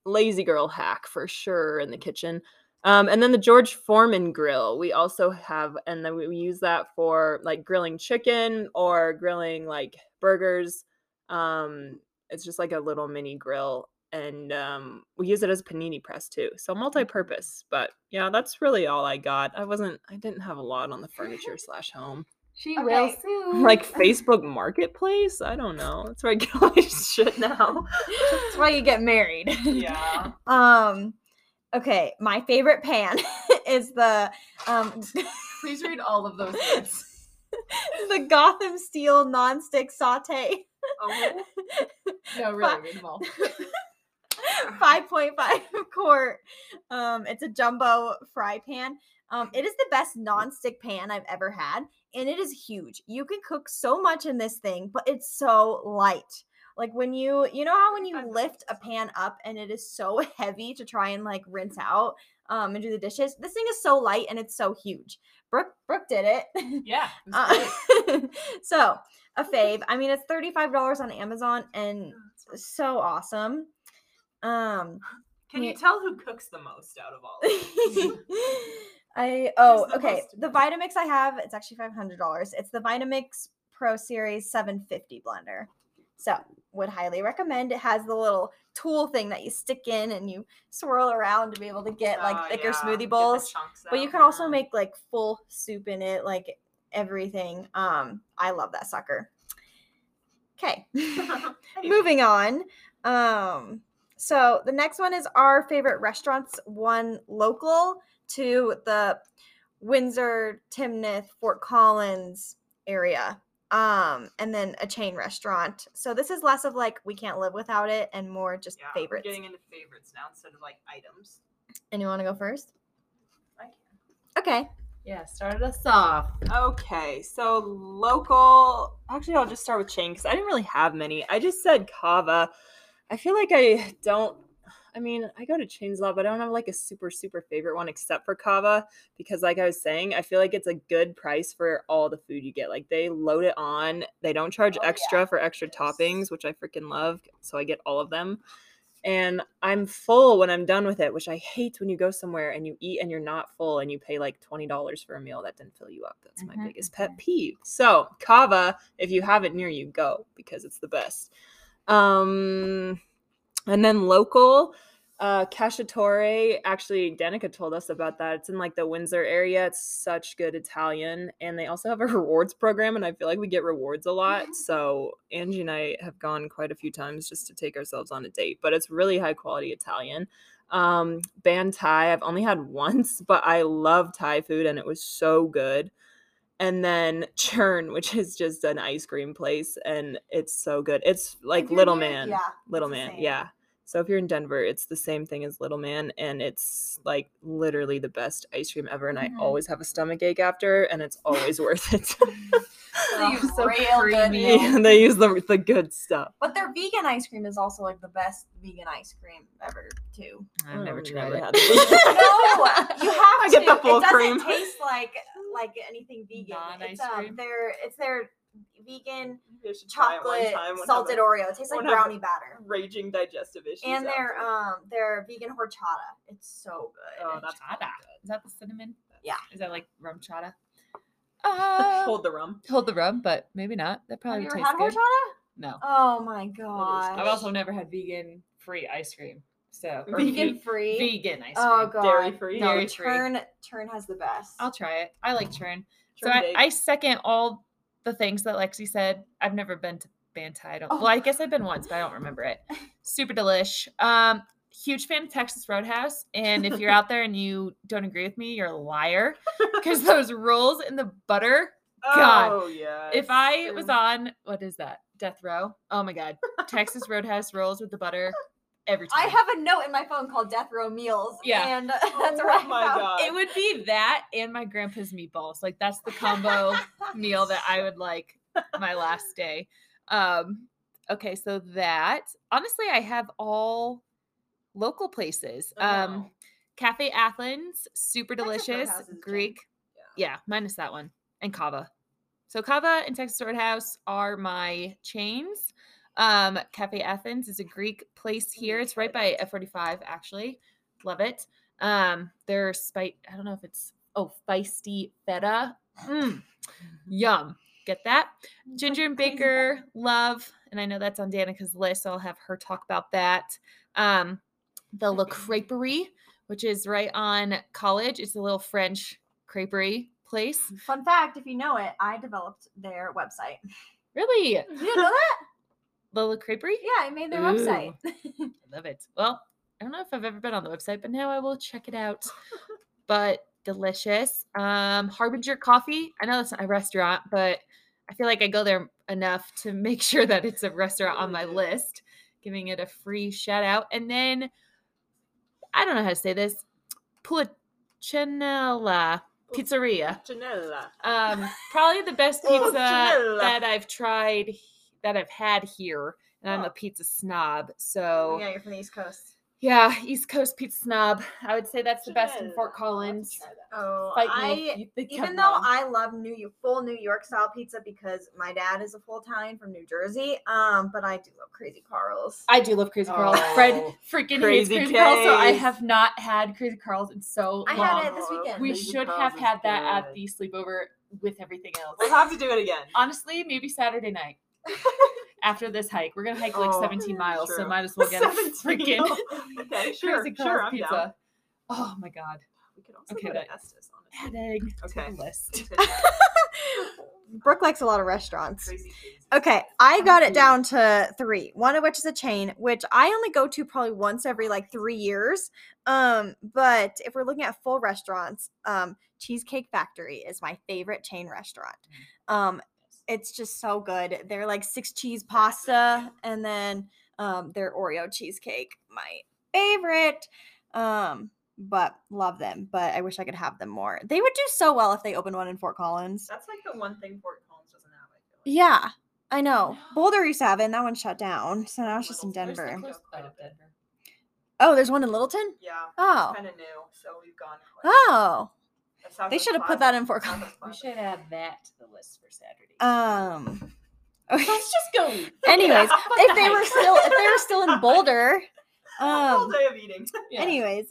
Speaker 3: Lazy girl hack for sure in the kitchen. Um, and then the George Foreman grill, we also have, and then we, we use that for like grilling chicken or grilling like burgers. Um, it's just like a little mini grill, and um, we use it as a panini press too, so multi-purpose. But yeah, that's really all I got. I wasn't, I didn't have a lot on the furniture slash home,
Speaker 2: She
Speaker 1: Okay.
Speaker 2: will soon.
Speaker 3: like Facebook Marketplace. I don't know. That's where I get all my shit now.
Speaker 1: That's why you get married.
Speaker 3: yeah.
Speaker 1: Um okay, my favorite pan is the um
Speaker 2: Please read all of those words.
Speaker 1: the Gotham Steel nonstick saute.
Speaker 3: Oh.
Speaker 2: No, really, read them all.
Speaker 1: 5.5 quart. Um, it's a jumbo fry pan. Um, it is the best non-stick pan I've ever had, and it is huge. You can cook so much in this thing, but it's so light. Like when you, you know how when you lift a pan up and it is so heavy to try and like rinse out um, and do the dishes. This thing is so light and it's so huge. Brooke, Brooke did it.
Speaker 2: Yeah. it.
Speaker 1: Uh, so a fave. I mean, it's thirty five dollars on Amazon and so awesome. Um,
Speaker 3: Can you tell who cooks the most out of all of?
Speaker 1: I oh
Speaker 3: the
Speaker 1: okay. The Vitamix I have it's actually five hundred dollars. It's the Vitamix Pro Series seven fifty blender. So would highly recommend. It has the little tool thing that you stick in and you swirl around to be able to get like
Speaker 3: Oh,
Speaker 1: thicker
Speaker 3: yeah,
Speaker 1: smoothie bowls. But you can also make like full soup in it, like everything. Um, I love that sucker. Okay. Moving on. Um, so the next one is our favorite restaurants, one local to the Windsor, Timnath, Fort Collins area. Um, and then a chain restaurant. So this is less of like we can't live without it and more just
Speaker 3: Yeah, we're
Speaker 1: favorites.
Speaker 3: getting into favorites now instead of like items.
Speaker 1: And you want to go first?
Speaker 3: I can.
Speaker 1: Okay.
Speaker 2: Yeah, started us off.
Speaker 3: Okay, so local. Actually, I'll just start with chain because I didn't really have many. I just said Cava. I feel like I don't. I mean, I go to chains a lot, but I don't have like a super super favorite one except for Cava because, like I was saying, I feel like it's a good price for all the food you get. Like they load it on. They don't charge
Speaker 1: Oh, yeah.
Speaker 3: extra for extra
Speaker 1: Yes.
Speaker 3: toppings, which I freaking love. So I get all of them. And I'm full when I'm done with it, which I hate when you go somewhere and you eat and you're not full and you pay like $20 for a meal that didn't fill you up. That's my
Speaker 2: Mhm,
Speaker 3: biggest pet peeve. So, Cava, if you have it near you, go because it's the best. Um, and then local, uh, Cacciatore. Actually, Danica told us about that. It's in like the Windsor area. It's such good Italian, and they also have a rewards program, and I feel like we get rewards a lot. So Angie and I have gone quite a few times just to take ourselves on a date, but it's really high quality Italian. Um, Ban Thai, I've only had once, but I love Thai food, and it was so good. And then Churn, which is just an ice cream place, and it's so good. It's like Little Man.
Speaker 1: yeah,
Speaker 3: Little Man, yeah. So if you're in Denver, it's the same thing as Little Man, and it's like literally the best ice cream ever. And
Speaker 1: Mhm.
Speaker 3: I always have a stomach ache after, and it's always worth it.
Speaker 1: They use
Speaker 2: so
Speaker 1: real good
Speaker 2: creamy.
Speaker 3: Yeah, they use the the good stuff.
Speaker 1: But their vegan ice cream is also like the best vegan ice cream ever too.
Speaker 2: I've never
Speaker 3: Oh,
Speaker 2: tried
Speaker 3: never
Speaker 2: it.
Speaker 3: had
Speaker 1: no,
Speaker 3: that.
Speaker 1: you have
Speaker 3: I get the full
Speaker 1: it doesn't
Speaker 3: cream.
Speaker 1: taste like like anything vegan.
Speaker 2: Non-ice
Speaker 1: it's um,
Speaker 2: cream?
Speaker 1: their it's their vegan
Speaker 3: You should try it one
Speaker 1: chocolate
Speaker 3: time
Speaker 1: salted Oreo. It tastes like brownie batter.
Speaker 3: Raging digestive issues.
Speaker 1: And their
Speaker 3: after.
Speaker 1: um their vegan horchata. It's so good.
Speaker 3: oh, that's
Speaker 2: Chata. Is that the cinnamon?
Speaker 1: Yeah.
Speaker 2: Is that like RumChata? Uh,
Speaker 3: hold the rum.
Speaker 2: hold the rum, but maybe not. That
Speaker 1: Have
Speaker 2: probably
Speaker 1: you
Speaker 2: would
Speaker 1: ever
Speaker 2: taste
Speaker 1: had
Speaker 2: good.
Speaker 1: horchata?
Speaker 2: No.
Speaker 1: Oh my god.
Speaker 2: I've also never had vegan free ice cream. So
Speaker 1: vegan free.
Speaker 2: vegan ice cream.
Speaker 1: Oh god.
Speaker 3: Dairy-free?
Speaker 1: No,
Speaker 2: Dairy-free.
Speaker 1: Turn Turn has the best.
Speaker 2: I'll try it. I like churn. So I. I second all the things that Lexi said. I've never been to Ban Thai. I don't.
Speaker 1: Oh.
Speaker 2: Well, I guess I've been once, but I don't remember it. Super delish. Um, huge fan of Texas Roadhouse, and if you're out there and you don't agree with me, you're a liar. Because those rolls in the butter. God.
Speaker 3: Oh yeah.
Speaker 2: If I was on what is that? Death Row. Oh my god. Texas Roadhouse rolls with the butter. Every time.
Speaker 1: I have a note in my phone called Death Row Meals.
Speaker 2: Yeah.
Speaker 1: And that's
Speaker 3: Oh
Speaker 1: where I
Speaker 3: my
Speaker 1: found-
Speaker 3: God.
Speaker 2: it would be that and my grandpa's meatballs. Like that's the combo meal that I would like my last day. Um okay, so that honestly I have all local places.
Speaker 3: Oh,
Speaker 2: Um
Speaker 3: wow.
Speaker 2: Cafe Athens, super delicious,
Speaker 1: Roadhouse is a
Speaker 2: Greek.
Speaker 3: Yeah.
Speaker 2: Yeah, minus that one. And Cava. So Cava and Texas Roadhouse are my chains. Um, Cafe Athens is a Greek place here. It's right by F45, actually. Love it. Um, their spite, I don't know if it's oh, feisty feta. Mm, yum. Get that? Ginger and Baker, love. And I know that's on Danica's list, so I'll have her talk about that. Um, the La Creperie, which is right on college. It's a little French creperie place.
Speaker 1: Fun fact, if you know it, I developed their website.
Speaker 2: Really?
Speaker 1: You know that?
Speaker 2: The La Creperie?
Speaker 1: Yeah, I made their website.
Speaker 2: I love it. Well, I don't know if I've ever been on the website, but now I will check it out. but delicious. Um, Harbinger Coffee. I know that's not a restaurant, but I feel like I go there enough to make sure that it's a restaurant on my list, giving it a free shout out. And then I don't know how to say this. Pulcinella Pizzeria.
Speaker 3: Janella.
Speaker 2: Um, probably the best pizza that I've tried, that I've had here, and I'm
Speaker 3: Oh.
Speaker 2: a pizza snob. So
Speaker 1: yeah, you're from the East Coast.
Speaker 2: yeah, East Coast pizza snob. I would say that's the best in Fort
Speaker 3: I'll have to
Speaker 2: Collins.
Speaker 1: Oh,
Speaker 2: Fight
Speaker 1: I
Speaker 2: if you think
Speaker 1: even though
Speaker 2: wrong.
Speaker 1: I love New York, full New York style pizza because my dad is a full Italian from New Jersey. Um, but I do love Crazy Carl's.
Speaker 2: I do love Crazy Carl's. Fred
Speaker 3: Oh,
Speaker 2: freaking
Speaker 3: Crazy
Speaker 2: hates Crazy Carl's, so I have not had Crazy Carl's in so
Speaker 1: I
Speaker 2: long.
Speaker 1: had it this weekend.
Speaker 2: we
Speaker 3: Crazy
Speaker 2: should
Speaker 3: Carl's
Speaker 2: have
Speaker 3: is
Speaker 2: had that at the sleepover with everything else.
Speaker 3: We'll have to do it again.
Speaker 2: Honestly, maybe Saturday night. After this hike, we're gonna hike like
Speaker 3: Oh,
Speaker 2: 17 miles, so
Speaker 3: true.
Speaker 2: might as well get a freaking
Speaker 3: okay, sure,
Speaker 2: Crazy
Speaker 3: sure, I'm
Speaker 2: pizza.
Speaker 3: down.
Speaker 2: Oh my god,
Speaker 3: We could also
Speaker 2: Okay,
Speaker 3: go to
Speaker 2: that-
Speaker 3: Estes, honestly.
Speaker 2: adding
Speaker 3: Okay.
Speaker 2: to the list.
Speaker 1: Brooke likes a lot of restaurants. Okay, I got it down to three. One of which is a chain, which I only go to probably once every like three years. Um, but if we're looking at full restaurants, um, Cheesecake Factory is my favorite chain restaurant. Um, it's just so good. They're like six cheese pasta, and then um, their Oreo cheesecake, my favorite. Um, but love them. But I wish I could have them more. They would do so well if they opened one in Fort Collins.
Speaker 3: That's like the one thing Fort Collins doesn't have, I feel like.
Speaker 1: Yeah, I know. Boulder used to have it, and that one shut down. So now it's just in Denver.
Speaker 3: close- quite a bit.
Speaker 1: Oh, there's one in Littleton?
Speaker 3: Yeah.
Speaker 1: Oh.
Speaker 3: Kind of new, so we've gone.
Speaker 1: Oh. They should have put that in for.
Speaker 2: We should add that to the list for Saturday.
Speaker 1: Um. Okay.
Speaker 2: Let's just go.
Speaker 1: Anyways, if
Speaker 2: the
Speaker 1: they were still if they were still in Boulder, um
Speaker 3: day of eating.
Speaker 2: Yeah.
Speaker 1: anyways,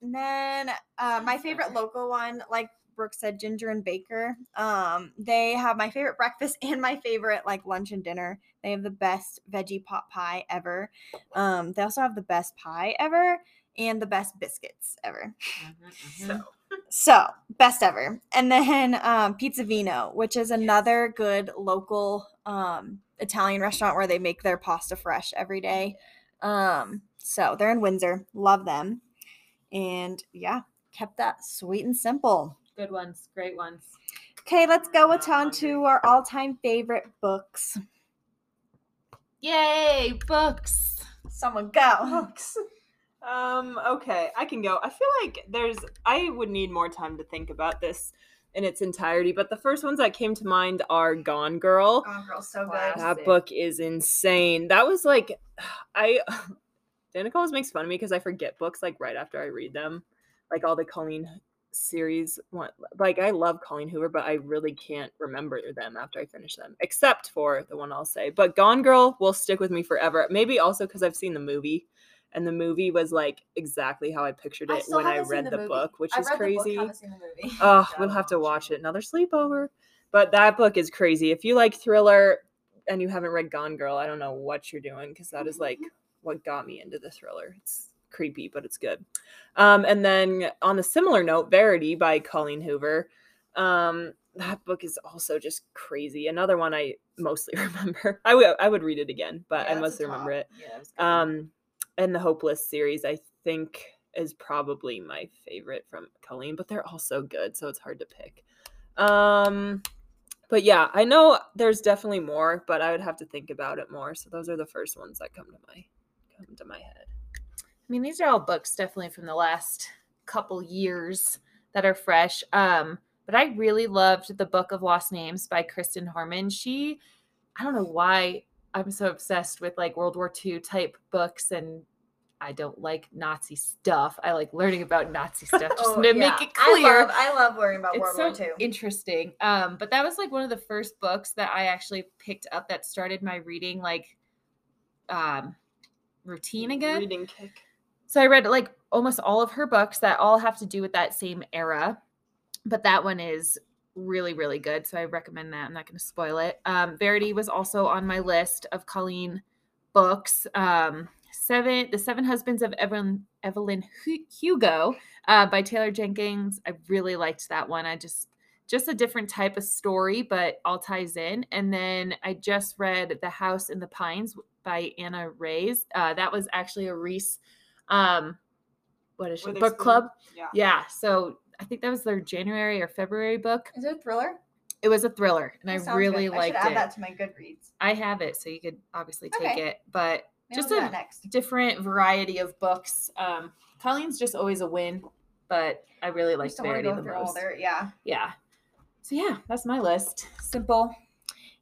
Speaker 1: and then uh, my favorite local one, like Brooke said, Ginger and Baker. Um, they have my favorite breakfast and my favorite like lunch and dinner. They have the best veggie pot pie ever. Um, they also have the best pie ever and the best biscuits ever.
Speaker 2: Mhm, mhm.
Speaker 3: So
Speaker 1: So best ever. And then um, Pizza Vino, which is another good local um, Italian restaurant where they make their pasta fresh every day. Um, so they're in Windsor. Love them. And yeah, kept that sweet and simple.
Speaker 2: Good ones. Great ones.
Speaker 1: Okay, let's go
Speaker 3: Now
Speaker 1: with on to our all-time favorite books.
Speaker 2: Yay, books.
Speaker 1: Someone go.
Speaker 3: books. Um, okay, I can go. I feel like there's I would need more time to think about this in its entirety, but the first ones that came to mind are Gone Girl.
Speaker 1: Gone Girl, so good.
Speaker 3: That book is insane. That was like I Danica always makes fun of me because I forget books like right after I read them. Like all the Colleen series one like I love Colleen Hoover, but I really can't remember them after I finish them. Except for the one I'll say. But Gone Girl will stick with me forever. Maybe also because I've seen the movie. And the movie was like exactly how I pictured it
Speaker 1: still
Speaker 3: when I read
Speaker 1: the
Speaker 3: the, book, which
Speaker 1: I
Speaker 3: is
Speaker 1: book,
Speaker 3: crazy.
Speaker 1: movie.
Speaker 3: Oh, we'll have to
Speaker 2: watch
Speaker 3: it. Another sleepover. But that book is crazy. If you like thriller and you haven't read Gone Girl, I don't know what you're doing because that is like what got me into the thriller. It's creepy, but it's good. Um, and then on a similar note, Verity by Colleen Hoover. Um, that book is also just crazy. Another one I mostly remember. I would I would read it again, but
Speaker 1: Yeah,
Speaker 3: I mostly remember it.
Speaker 2: Yeah, it.
Speaker 3: Um, and the Hopeless series, I think, is probably my favorite from Colleen, but they're all so good, so it's hard to pick. Um, but yeah, I know there's definitely more, but I would have to think about it more. So those are the first ones that come to my come to my head.
Speaker 2: I mean, these are all books definitely from the last couple years that are fresh. Um, but I really loved the Book of Lost Names by Kristin Harmel. She, I don't know why I'm so obsessed with like World War II type books and I don't like Nazi stuff. I like learning about Nazi stuff just
Speaker 1: Oh,
Speaker 2: to
Speaker 1: yeah.
Speaker 2: make it clear.
Speaker 1: I love, I love learning about
Speaker 2: it's
Speaker 1: World
Speaker 2: so
Speaker 1: War II.
Speaker 2: interesting. Um, but that was like one of the first books that I actually picked up that started my reading like um routine again.
Speaker 3: Reading kick.
Speaker 2: So I read like almost all of her books that all have to do with that same era. But that one is really, really good. So I recommend that. I'm not going to spoil it. Um, Verity was also on my list of Colleen books. Um, seven, The Seven Husbands of Evelyn Evelyn Hugo uh, by Taylor Jenkins. I really liked that one. I just just a different type of story, but all ties in. And then I just read The House in the Pines by Ana Reyes. Uh, that was actually a Reese, um, what is she, book club?
Speaker 3: Yeah.
Speaker 2: Yeah. So I think that was their January or February book.
Speaker 1: Is it a thriller?
Speaker 2: It was a thriller, and
Speaker 1: That
Speaker 2: I really
Speaker 1: good.
Speaker 2: liked
Speaker 1: I should add that to my Goodreads.
Speaker 2: I have it, so you could obviously take
Speaker 1: Okay.
Speaker 2: it. But
Speaker 1: Maybe
Speaker 2: just a
Speaker 1: next.
Speaker 2: different variety of books. Um, Colleen's just always a win, but I really like
Speaker 1: just don't want to
Speaker 2: Verity the
Speaker 1: through all
Speaker 2: most.
Speaker 1: their yeah.
Speaker 2: Yeah. So yeah, that's my list. Simple.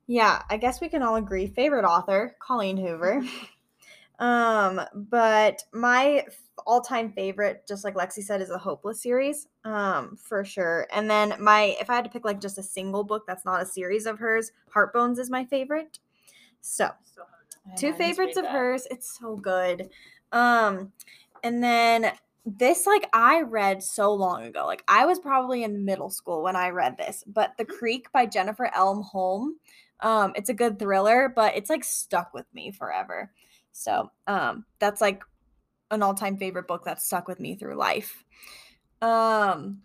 Speaker 1: Yeah, I guess we can all agree. Favorite author, Colleen Hoover. um, but my all-time favorite, just like Lexi said, is the Hopeless series. Um, for sure. And then my if I had to pick like just a single book that's not a series of hers, Heartbones is my favorite. So two favorites of hers. It's so good. Um, and then this like I read so long ago. Like I was probably in middle school when I read this, but The Creek by Jennifer L. Holm. Um, it's a good thriller, but it's like stuck with me forever. So um that's like an all-time favorite book that stuck with me through life. Um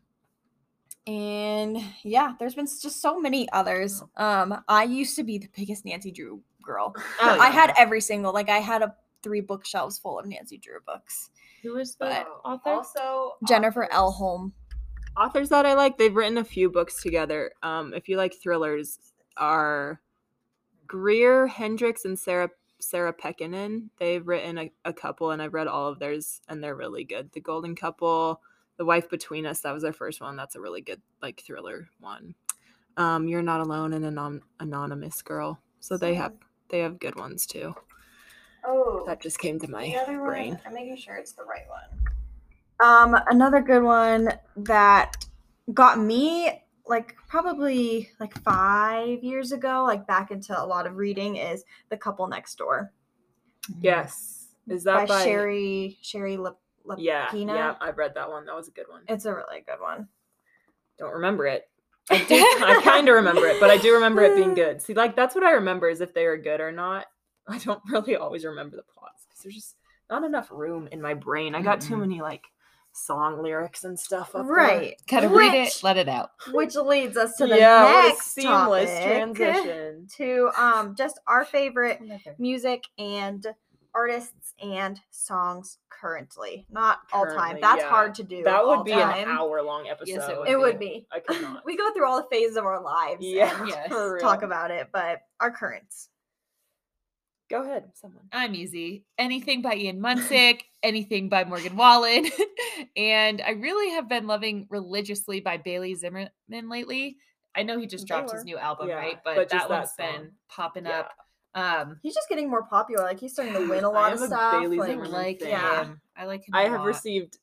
Speaker 1: and yeah, there's been just so many others. Um, I used to be the biggest Nancy Drew girl.
Speaker 2: Oh,
Speaker 1: I had every single like I had a three bookshelves full of Nancy Drew books.
Speaker 2: Who is was the
Speaker 1: but
Speaker 2: author?
Speaker 3: Also,
Speaker 1: Jennifer L. Holm.
Speaker 3: Authors that I like, they've written a few books together. Um, if you like thrillers, are Greer Hendricks and Sarah Sarah Pekkanen. They've written a, a couple, and I've read all of theirs, and they're really good. The Golden Couple, The Wife Between Us, that was our first one. That's a really good like thriller one. Um, You're Not Alone and Anon- Anonymous Girl. So they have they have good ones too.
Speaker 1: Oh,
Speaker 3: That just came to my
Speaker 1: the other
Speaker 3: brain.
Speaker 1: one. I'm making sure it's the right one. Um, another good one that got me like probably like five years ago, like back into a lot of reading, is The Couple Next Door
Speaker 3: Yes. Is that by,
Speaker 1: Shari Shari Lip,
Speaker 3: Yeah,
Speaker 1: Lapena.
Speaker 3: yeah, I've read that one. That was a good one.
Speaker 1: It's a really good one.
Speaker 3: Don't remember it. I, do, I kind of remember it, but I do remember it being good. See, like that's what I remember is if they are good or not. I don't really always remember the plots because there's just not enough room in my brain. I got too
Speaker 2: Mm-mm.
Speaker 3: many like song lyrics and stuff up there.
Speaker 1: Right.
Speaker 2: Gotta read it, let it out.
Speaker 1: Which leads us to the
Speaker 3: yeah,
Speaker 1: next
Speaker 3: seamless transition.
Speaker 1: to um just our favorite music and artists and songs currently, not all time. That's
Speaker 3: yeah.
Speaker 1: hard to do.
Speaker 3: That would be
Speaker 1: time.
Speaker 3: an hour long episode.
Speaker 2: Yes, it would
Speaker 1: It would be.
Speaker 3: I could not.
Speaker 1: We go through all the phases of our lives.
Speaker 3: yeah,
Speaker 1: and
Speaker 2: Yes.
Speaker 3: for real.
Speaker 1: talk about it, but our currents.
Speaker 3: Go ahead, someone.
Speaker 2: I'm easy. Anything by Ian Munsick, anything by Morgan Wallen. and I really have been loving Religiously by Bailey Zimmerman lately. I know he just dropped his new album,
Speaker 3: Yeah,
Speaker 2: right? But,
Speaker 3: but
Speaker 2: that
Speaker 3: just that
Speaker 2: one's been popping
Speaker 3: Yeah.
Speaker 2: up. Um
Speaker 1: He's just getting more popular. Like he's starting to win a lot of stuff.
Speaker 3: Bailey
Speaker 2: I
Speaker 1: like,
Speaker 2: like
Speaker 1: yeah.
Speaker 2: him. I like him.
Speaker 3: I have
Speaker 2: lot.
Speaker 3: received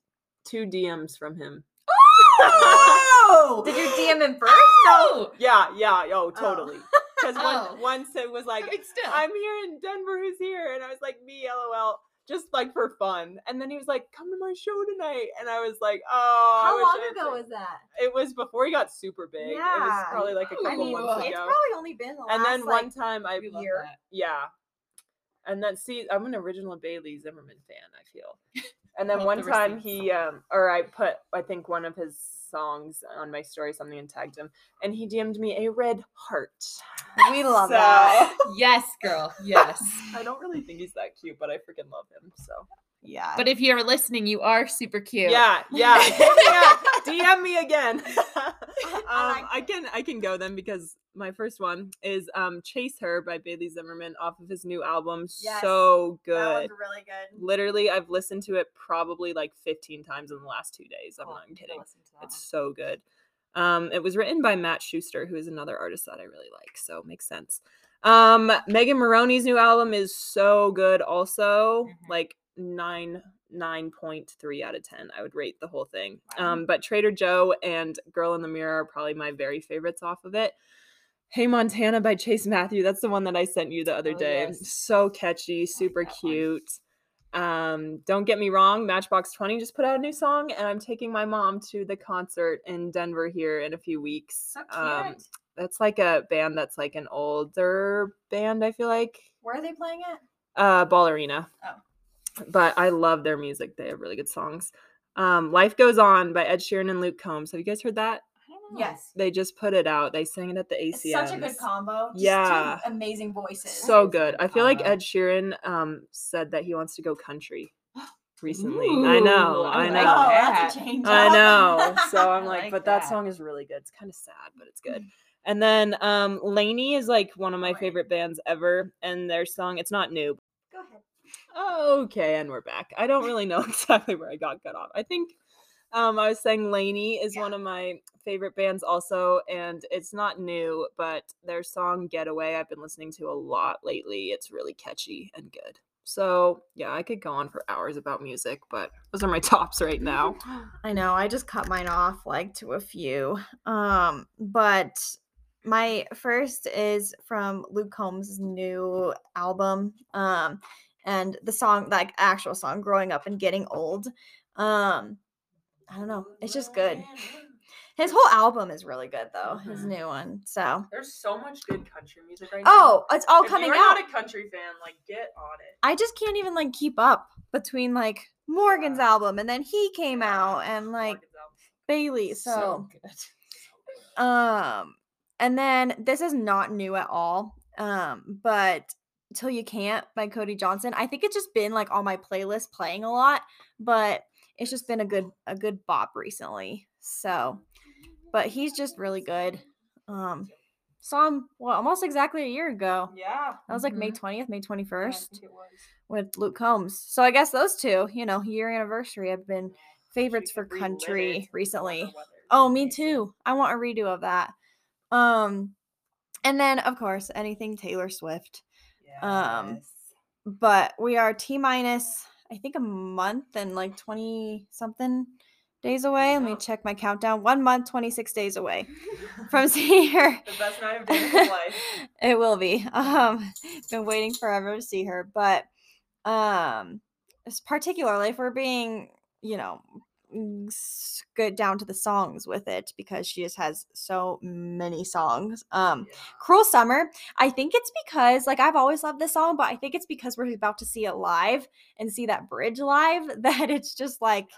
Speaker 3: two DMs from him.
Speaker 2: Oh!
Speaker 1: Did you DM him first?
Speaker 2: No!
Speaker 3: Yeah, yeah, oh, totally. Because
Speaker 2: Oh.
Speaker 3: once it was like,
Speaker 2: I mean.
Speaker 3: I'm here in Denver, who's here? And I was like, me, lol, just like for fun. And then he was like, come to my show tonight. And I was like, oh.
Speaker 1: How long ago
Speaker 3: said-"
Speaker 1: was that?
Speaker 3: It was before he got super big. It was
Speaker 1: Yeah.
Speaker 3: probably like a
Speaker 2: Ooh.
Speaker 1: I
Speaker 3: couple
Speaker 1: mean,
Speaker 3: months
Speaker 1: it's
Speaker 3: ago.
Speaker 1: It's probably only been the last
Speaker 3: and then one time I,
Speaker 2: love
Speaker 1: year.
Speaker 2: that.
Speaker 3: yeah. And then see, I'm an original Bailey Zimmerman fan, I feel. And then one time he um or I put I think one of his songs on my story something and tagged him and he DM'd me a red heart.
Speaker 1: We love
Speaker 3: So-
Speaker 1: that.
Speaker 2: Yes, girl. Yes.
Speaker 3: I don't really think he's that cute, but I freaking love him. So
Speaker 1: Yeah.
Speaker 2: but if you're listening, you are super cute.
Speaker 3: yeah, yeah. DM me again. um, I can I can go then because my first one is um Chase Her by Bailey Zimmerman off of his new album.
Speaker 1: Yes,
Speaker 3: so good.
Speaker 1: was really good.
Speaker 3: Literally, I've listened to it probably like 15 times in the last two days. I'm
Speaker 2: Cool.
Speaker 3: not
Speaker 2: I'm
Speaker 3: kidding.
Speaker 2: listen to that
Speaker 3: It's so good. Um, it was written by Matt Schuster, who is another artist that I really like, so it makes sense. Um, Megan Moroney's new album is so good, also
Speaker 2: Mhm.
Speaker 3: like nine nine point three out of ten. I would rate the whole thing.
Speaker 2: Wow.
Speaker 3: Um, but Trader Joe and Girl in the Mirror are probably my very favorites off of it. Hey Montana by Chase Matthew. That's the one that I sent you the other
Speaker 2: Oh,
Speaker 3: day.
Speaker 2: yes.
Speaker 3: So catchy, super
Speaker 2: one.
Speaker 3: cute. Um, don't get me wrong, Matchbox 20 just put out a new song, and I'm taking my mom to the concert in Denver here in a few weeks.
Speaker 1: So
Speaker 3: Um, that's like a band that's like an older band, I feel like.
Speaker 1: Where are they playing it?
Speaker 3: Uh Ball Arena.
Speaker 1: Oh.
Speaker 3: But I love their music. They have really good songs. Um, Life Goes On by Ed Sheeran and Luke Combs. Have you guys heard that?
Speaker 2: I don't know.
Speaker 1: Yes.
Speaker 3: They just put it out. They sang it at the ACM.
Speaker 1: It's such a good combo. Just
Speaker 3: Yeah.
Speaker 1: Two amazing voices.
Speaker 3: So
Speaker 2: That is a
Speaker 3: good.
Speaker 2: good
Speaker 3: I feel like. Ed Sheeran um said that he wants to go country recently. I know. I,
Speaker 2: I
Speaker 3: know.
Speaker 2: like
Speaker 1: Oh,
Speaker 2: that.
Speaker 1: that's a change.
Speaker 3: I know. So I'm like,
Speaker 2: like
Speaker 3: but that.
Speaker 2: that.
Speaker 3: song is really good. It's kind of sad, but it's good. And then um LANY is like one of my
Speaker 1: Right.
Speaker 3: favorite bands ever, and their song it's not new. Okay, and we're back. I don't really know exactly where I got cut off. I think um I was saying LANY is one of my favorite bands also, and it's not new, but their song Getaway I've been listening to a lot lately. It's really catchy and good. So yeah, I could go on for hours about music, but those are my tops right now.
Speaker 1: I know. I just cut mine off like to a few. Um, but my first is from Luke Combs' new album. Um, and the song, like actual song, "Growing Up and Getting Old." Um, I don't know. It's just good. His whole album is really good though. His
Speaker 3: Mhm.
Speaker 1: new one. So.
Speaker 3: There's so much good country music right
Speaker 1: Oh, it's all coming out.
Speaker 3: We're not a country fan, like get on it.
Speaker 1: I just can't even like keep up between like Morgan's
Speaker 3: Yeah.
Speaker 1: album and then he came out and like Bailey. So,
Speaker 2: good.
Speaker 1: um and then this is not new at all. Um but Till You Can't by Cody Johnson. I think it's just been like on my playlist playing a lot, but it's just been a good a good bop recently. So, but he's just really good. Um saw him well almost exactly a year ago.
Speaker 3: Yeah.
Speaker 1: That was like May
Speaker 2: Mhm.
Speaker 1: 20th, May
Speaker 3: I
Speaker 1: 21st
Speaker 3: think it was.
Speaker 1: with Luke Combs. So I guess those two, you know, year anniversary have been favorites for
Speaker 3: could relive it
Speaker 1: country recently. Oh, me too. I want a redo of that. Um and then of course anything Taylor Swift. Um, But we are T minus I think a month and like 20 something days away. Let me check my countdown. 1 month 26 days away from seeing her.
Speaker 3: the best night of Dana's life.
Speaker 1: it will be. Um, been waiting forever to see her, but um, particularly if we're being, you know, good down to the songs with it because she just has so many songs. Um, Cruel Summer. I think it's because like I've always loved this song, but I think it's because we're about to see it live and see that bridge live that it's just like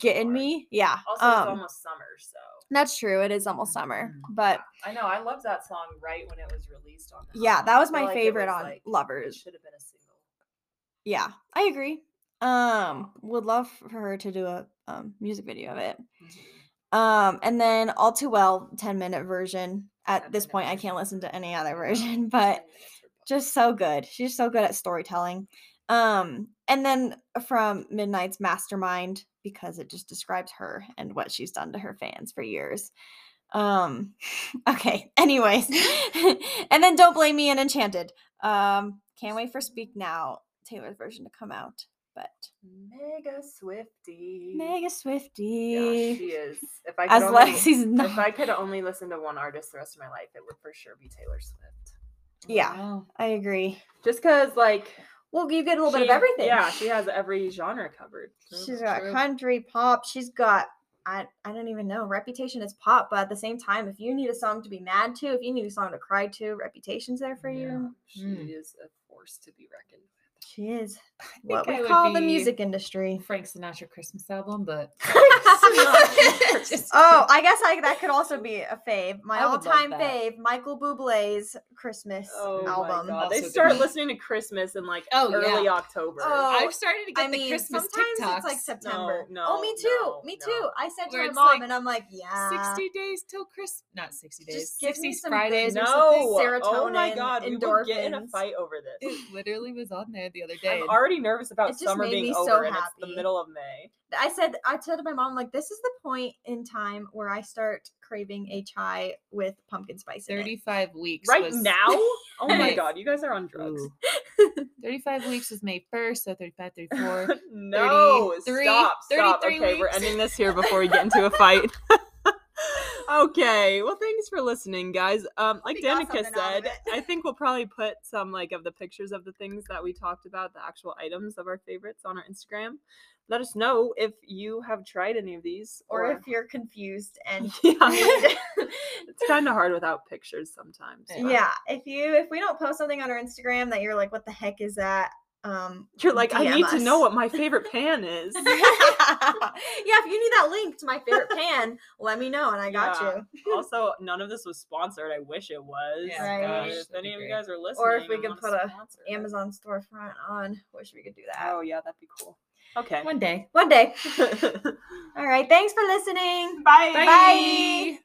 Speaker 1: getting me. Yeah.
Speaker 3: Also, it's
Speaker 1: um,
Speaker 3: almost summer, so.
Speaker 1: that's true. It is almost summer,
Speaker 2: Mhm.
Speaker 1: but
Speaker 3: I know. I love that song right when it was released on.
Speaker 1: Yeah,
Speaker 3: album.
Speaker 1: that was my
Speaker 3: like
Speaker 1: favorite
Speaker 3: was,
Speaker 1: on
Speaker 3: like,
Speaker 1: Lovers.
Speaker 3: should have been a single.
Speaker 1: Yeah, I agree. Um, would love for her to do a um, music video of it. Um, and then All Too Well, 10 minute version. At this point, I can't listen to any other version, but
Speaker 3: minutes are fun.
Speaker 1: just so good. She's so good at storytelling. Um, and then from Midnights Mastermind, because it just describes her and what she's done to her fans for years. Um, okay, anyways. and then Don't Blame Me and Enchanted. Um, can't wait for Speak Now, Taylor's version to come out. But
Speaker 3: Mega Swifty.
Speaker 1: Mega
Speaker 3: Yeah, she is. If I could
Speaker 1: As
Speaker 3: only,
Speaker 1: Lexi's not.
Speaker 3: if I could only listen to one artist the rest of my life, it would for sure be Taylor Swift.
Speaker 1: Yeah.
Speaker 2: Wow.
Speaker 1: I agree.
Speaker 3: Just because, like,
Speaker 1: Well, you get a little bit of everything.
Speaker 3: Yeah, she has every genre covered.
Speaker 1: She's got
Speaker 3: True.
Speaker 1: country, pop. She's got I I don't even know. Reputation is pop, but at the same time, if you need a song to be mad to, if you need a song to cry to, Reputation's there for
Speaker 3: Yeah,
Speaker 1: you.
Speaker 3: she
Speaker 2: Mm.
Speaker 3: is a force to be reckoned with.
Speaker 1: She is what
Speaker 2: think I
Speaker 1: we call the music industry.
Speaker 2: Frank Sinatra Christmas album, but
Speaker 1: oh Oh, I guess I that could also be a fave. My
Speaker 2: I would love
Speaker 1: all-time fave, Michael Bublé's Christmas
Speaker 3: Oh
Speaker 1: album.
Speaker 3: my god! They
Speaker 2: Also
Speaker 3: start
Speaker 2: good.
Speaker 3: listening to Christmas in like
Speaker 2: Oh,
Speaker 3: early
Speaker 2: yeah.
Speaker 3: October.
Speaker 1: Oh,
Speaker 2: I've started to get
Speaker 1: I
Speaker 2: the
Speaker 1: mean,
Speaker 2: Christmas
Speaker 1: sometimes
Speaker 2: TikToks.
Speaker 1: it's like September.
Speaker 3: No,
Speaker 1: oh, me too.
Speaker 3: no,
Speaker 1: me
Speaker 3: no.
Speaker 1: too. I said to
Speaker 2: Where
Speaker 1: my mom,
Speaker 2: like
Speaker 1: and I'm like, yeah.
Speaker 2: 60 days till Christmas. Not 60 days.
Speaker 1: Just give me some
Speaker 2: Fridays
Speaker 1: good
Speaker 2: or
Speaker 3: no!
Speaker 2: something.
Speaker 3: Oh my
Speaker 1: serotonin,
Speaker 3: god! We will get in a fight over this.
Speaker 2: It literally was on there the other day.
Speaker 3: I'm already nervous about
Speaker 1: It
Speaker 3: summer being
Speaker 1: me so
Speaker 3: over, and it's the middle of May.
Speaker 1: I said, I said to my mom, like, this is the point in time where I start craving a chai with pumpkin spice
Speaker 2: 35 weeks.
Speaker 3: Right
Speaker 2: was-
Speaker 3: now? Oh my god! You guys are on drugs.
Speaker 2: 35 weeks is May 1st, so 35, 34.
Speaker 3: no,
Speaker 2: 33
Speaker 3: stop, stop.
Speaker 2: 33
Speaker 3: Okay, we're ending this here before we get into a fight. Okay, well, thanks for listening, guys. Um, like Danica
Speaker 1: something out of
Speaker 3: said. I think we'll probably put some like of the pictures of the things that we talked about, the actual items of our favorites on our Instagram. Let us know if you have tried any of these,
Speaker 1: Or if you're confused and
Speaker 3: yeah, it's kind of hard without pictures sometimes. but
Speaker 1: yeah, if you if we don't post something on our Instagram that you're like, what the heck is that? Um,
Speaker 3: you're like, I
Speaker 1: DM
Speaker 3: need to know what my favorite pan is.
Speaker 1: yeah, if you need that link to my favorite pan, let me know and I got
Speaker 3: Yeah.
Speaker 1: you.
Speaker 3: also, none of this was sponsored. I wish it was.
Speaker 2: Yeah,
Speaker 1: Right. Gosh,
Speaker 3: if any of you guys are listening,
Speaker 1: Or if we could put a
Speaker 3: it.
Speaker 1: Amazon storefront on. Wish we could do that.
Speaker 3: Oh yeah, that'd be cool. Okay.
Speaker 2: One day.
Speaker 1: One day. All right. Thanks for listening.
Speaker 3: Bye.
Speaker 1: Bye.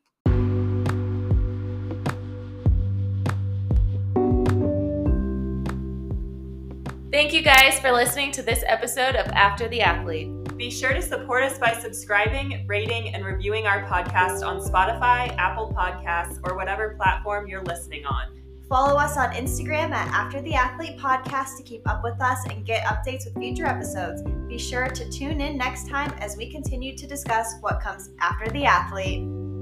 Speaker 2: Thank you guys for listening to this episode of After the Athlete.
Speaker 3: Be sure to support us by subscribing, rating, and reviewing our podcast on Spotify, Apple Podcasts, or whatever platform you're listening on.
Speaker 1: Follow us on Instagram at After the Athlete Podcast to keep up with us and get updates with future episodes. Be sure to tune in next time as we continue to discuss what comes after the athlete.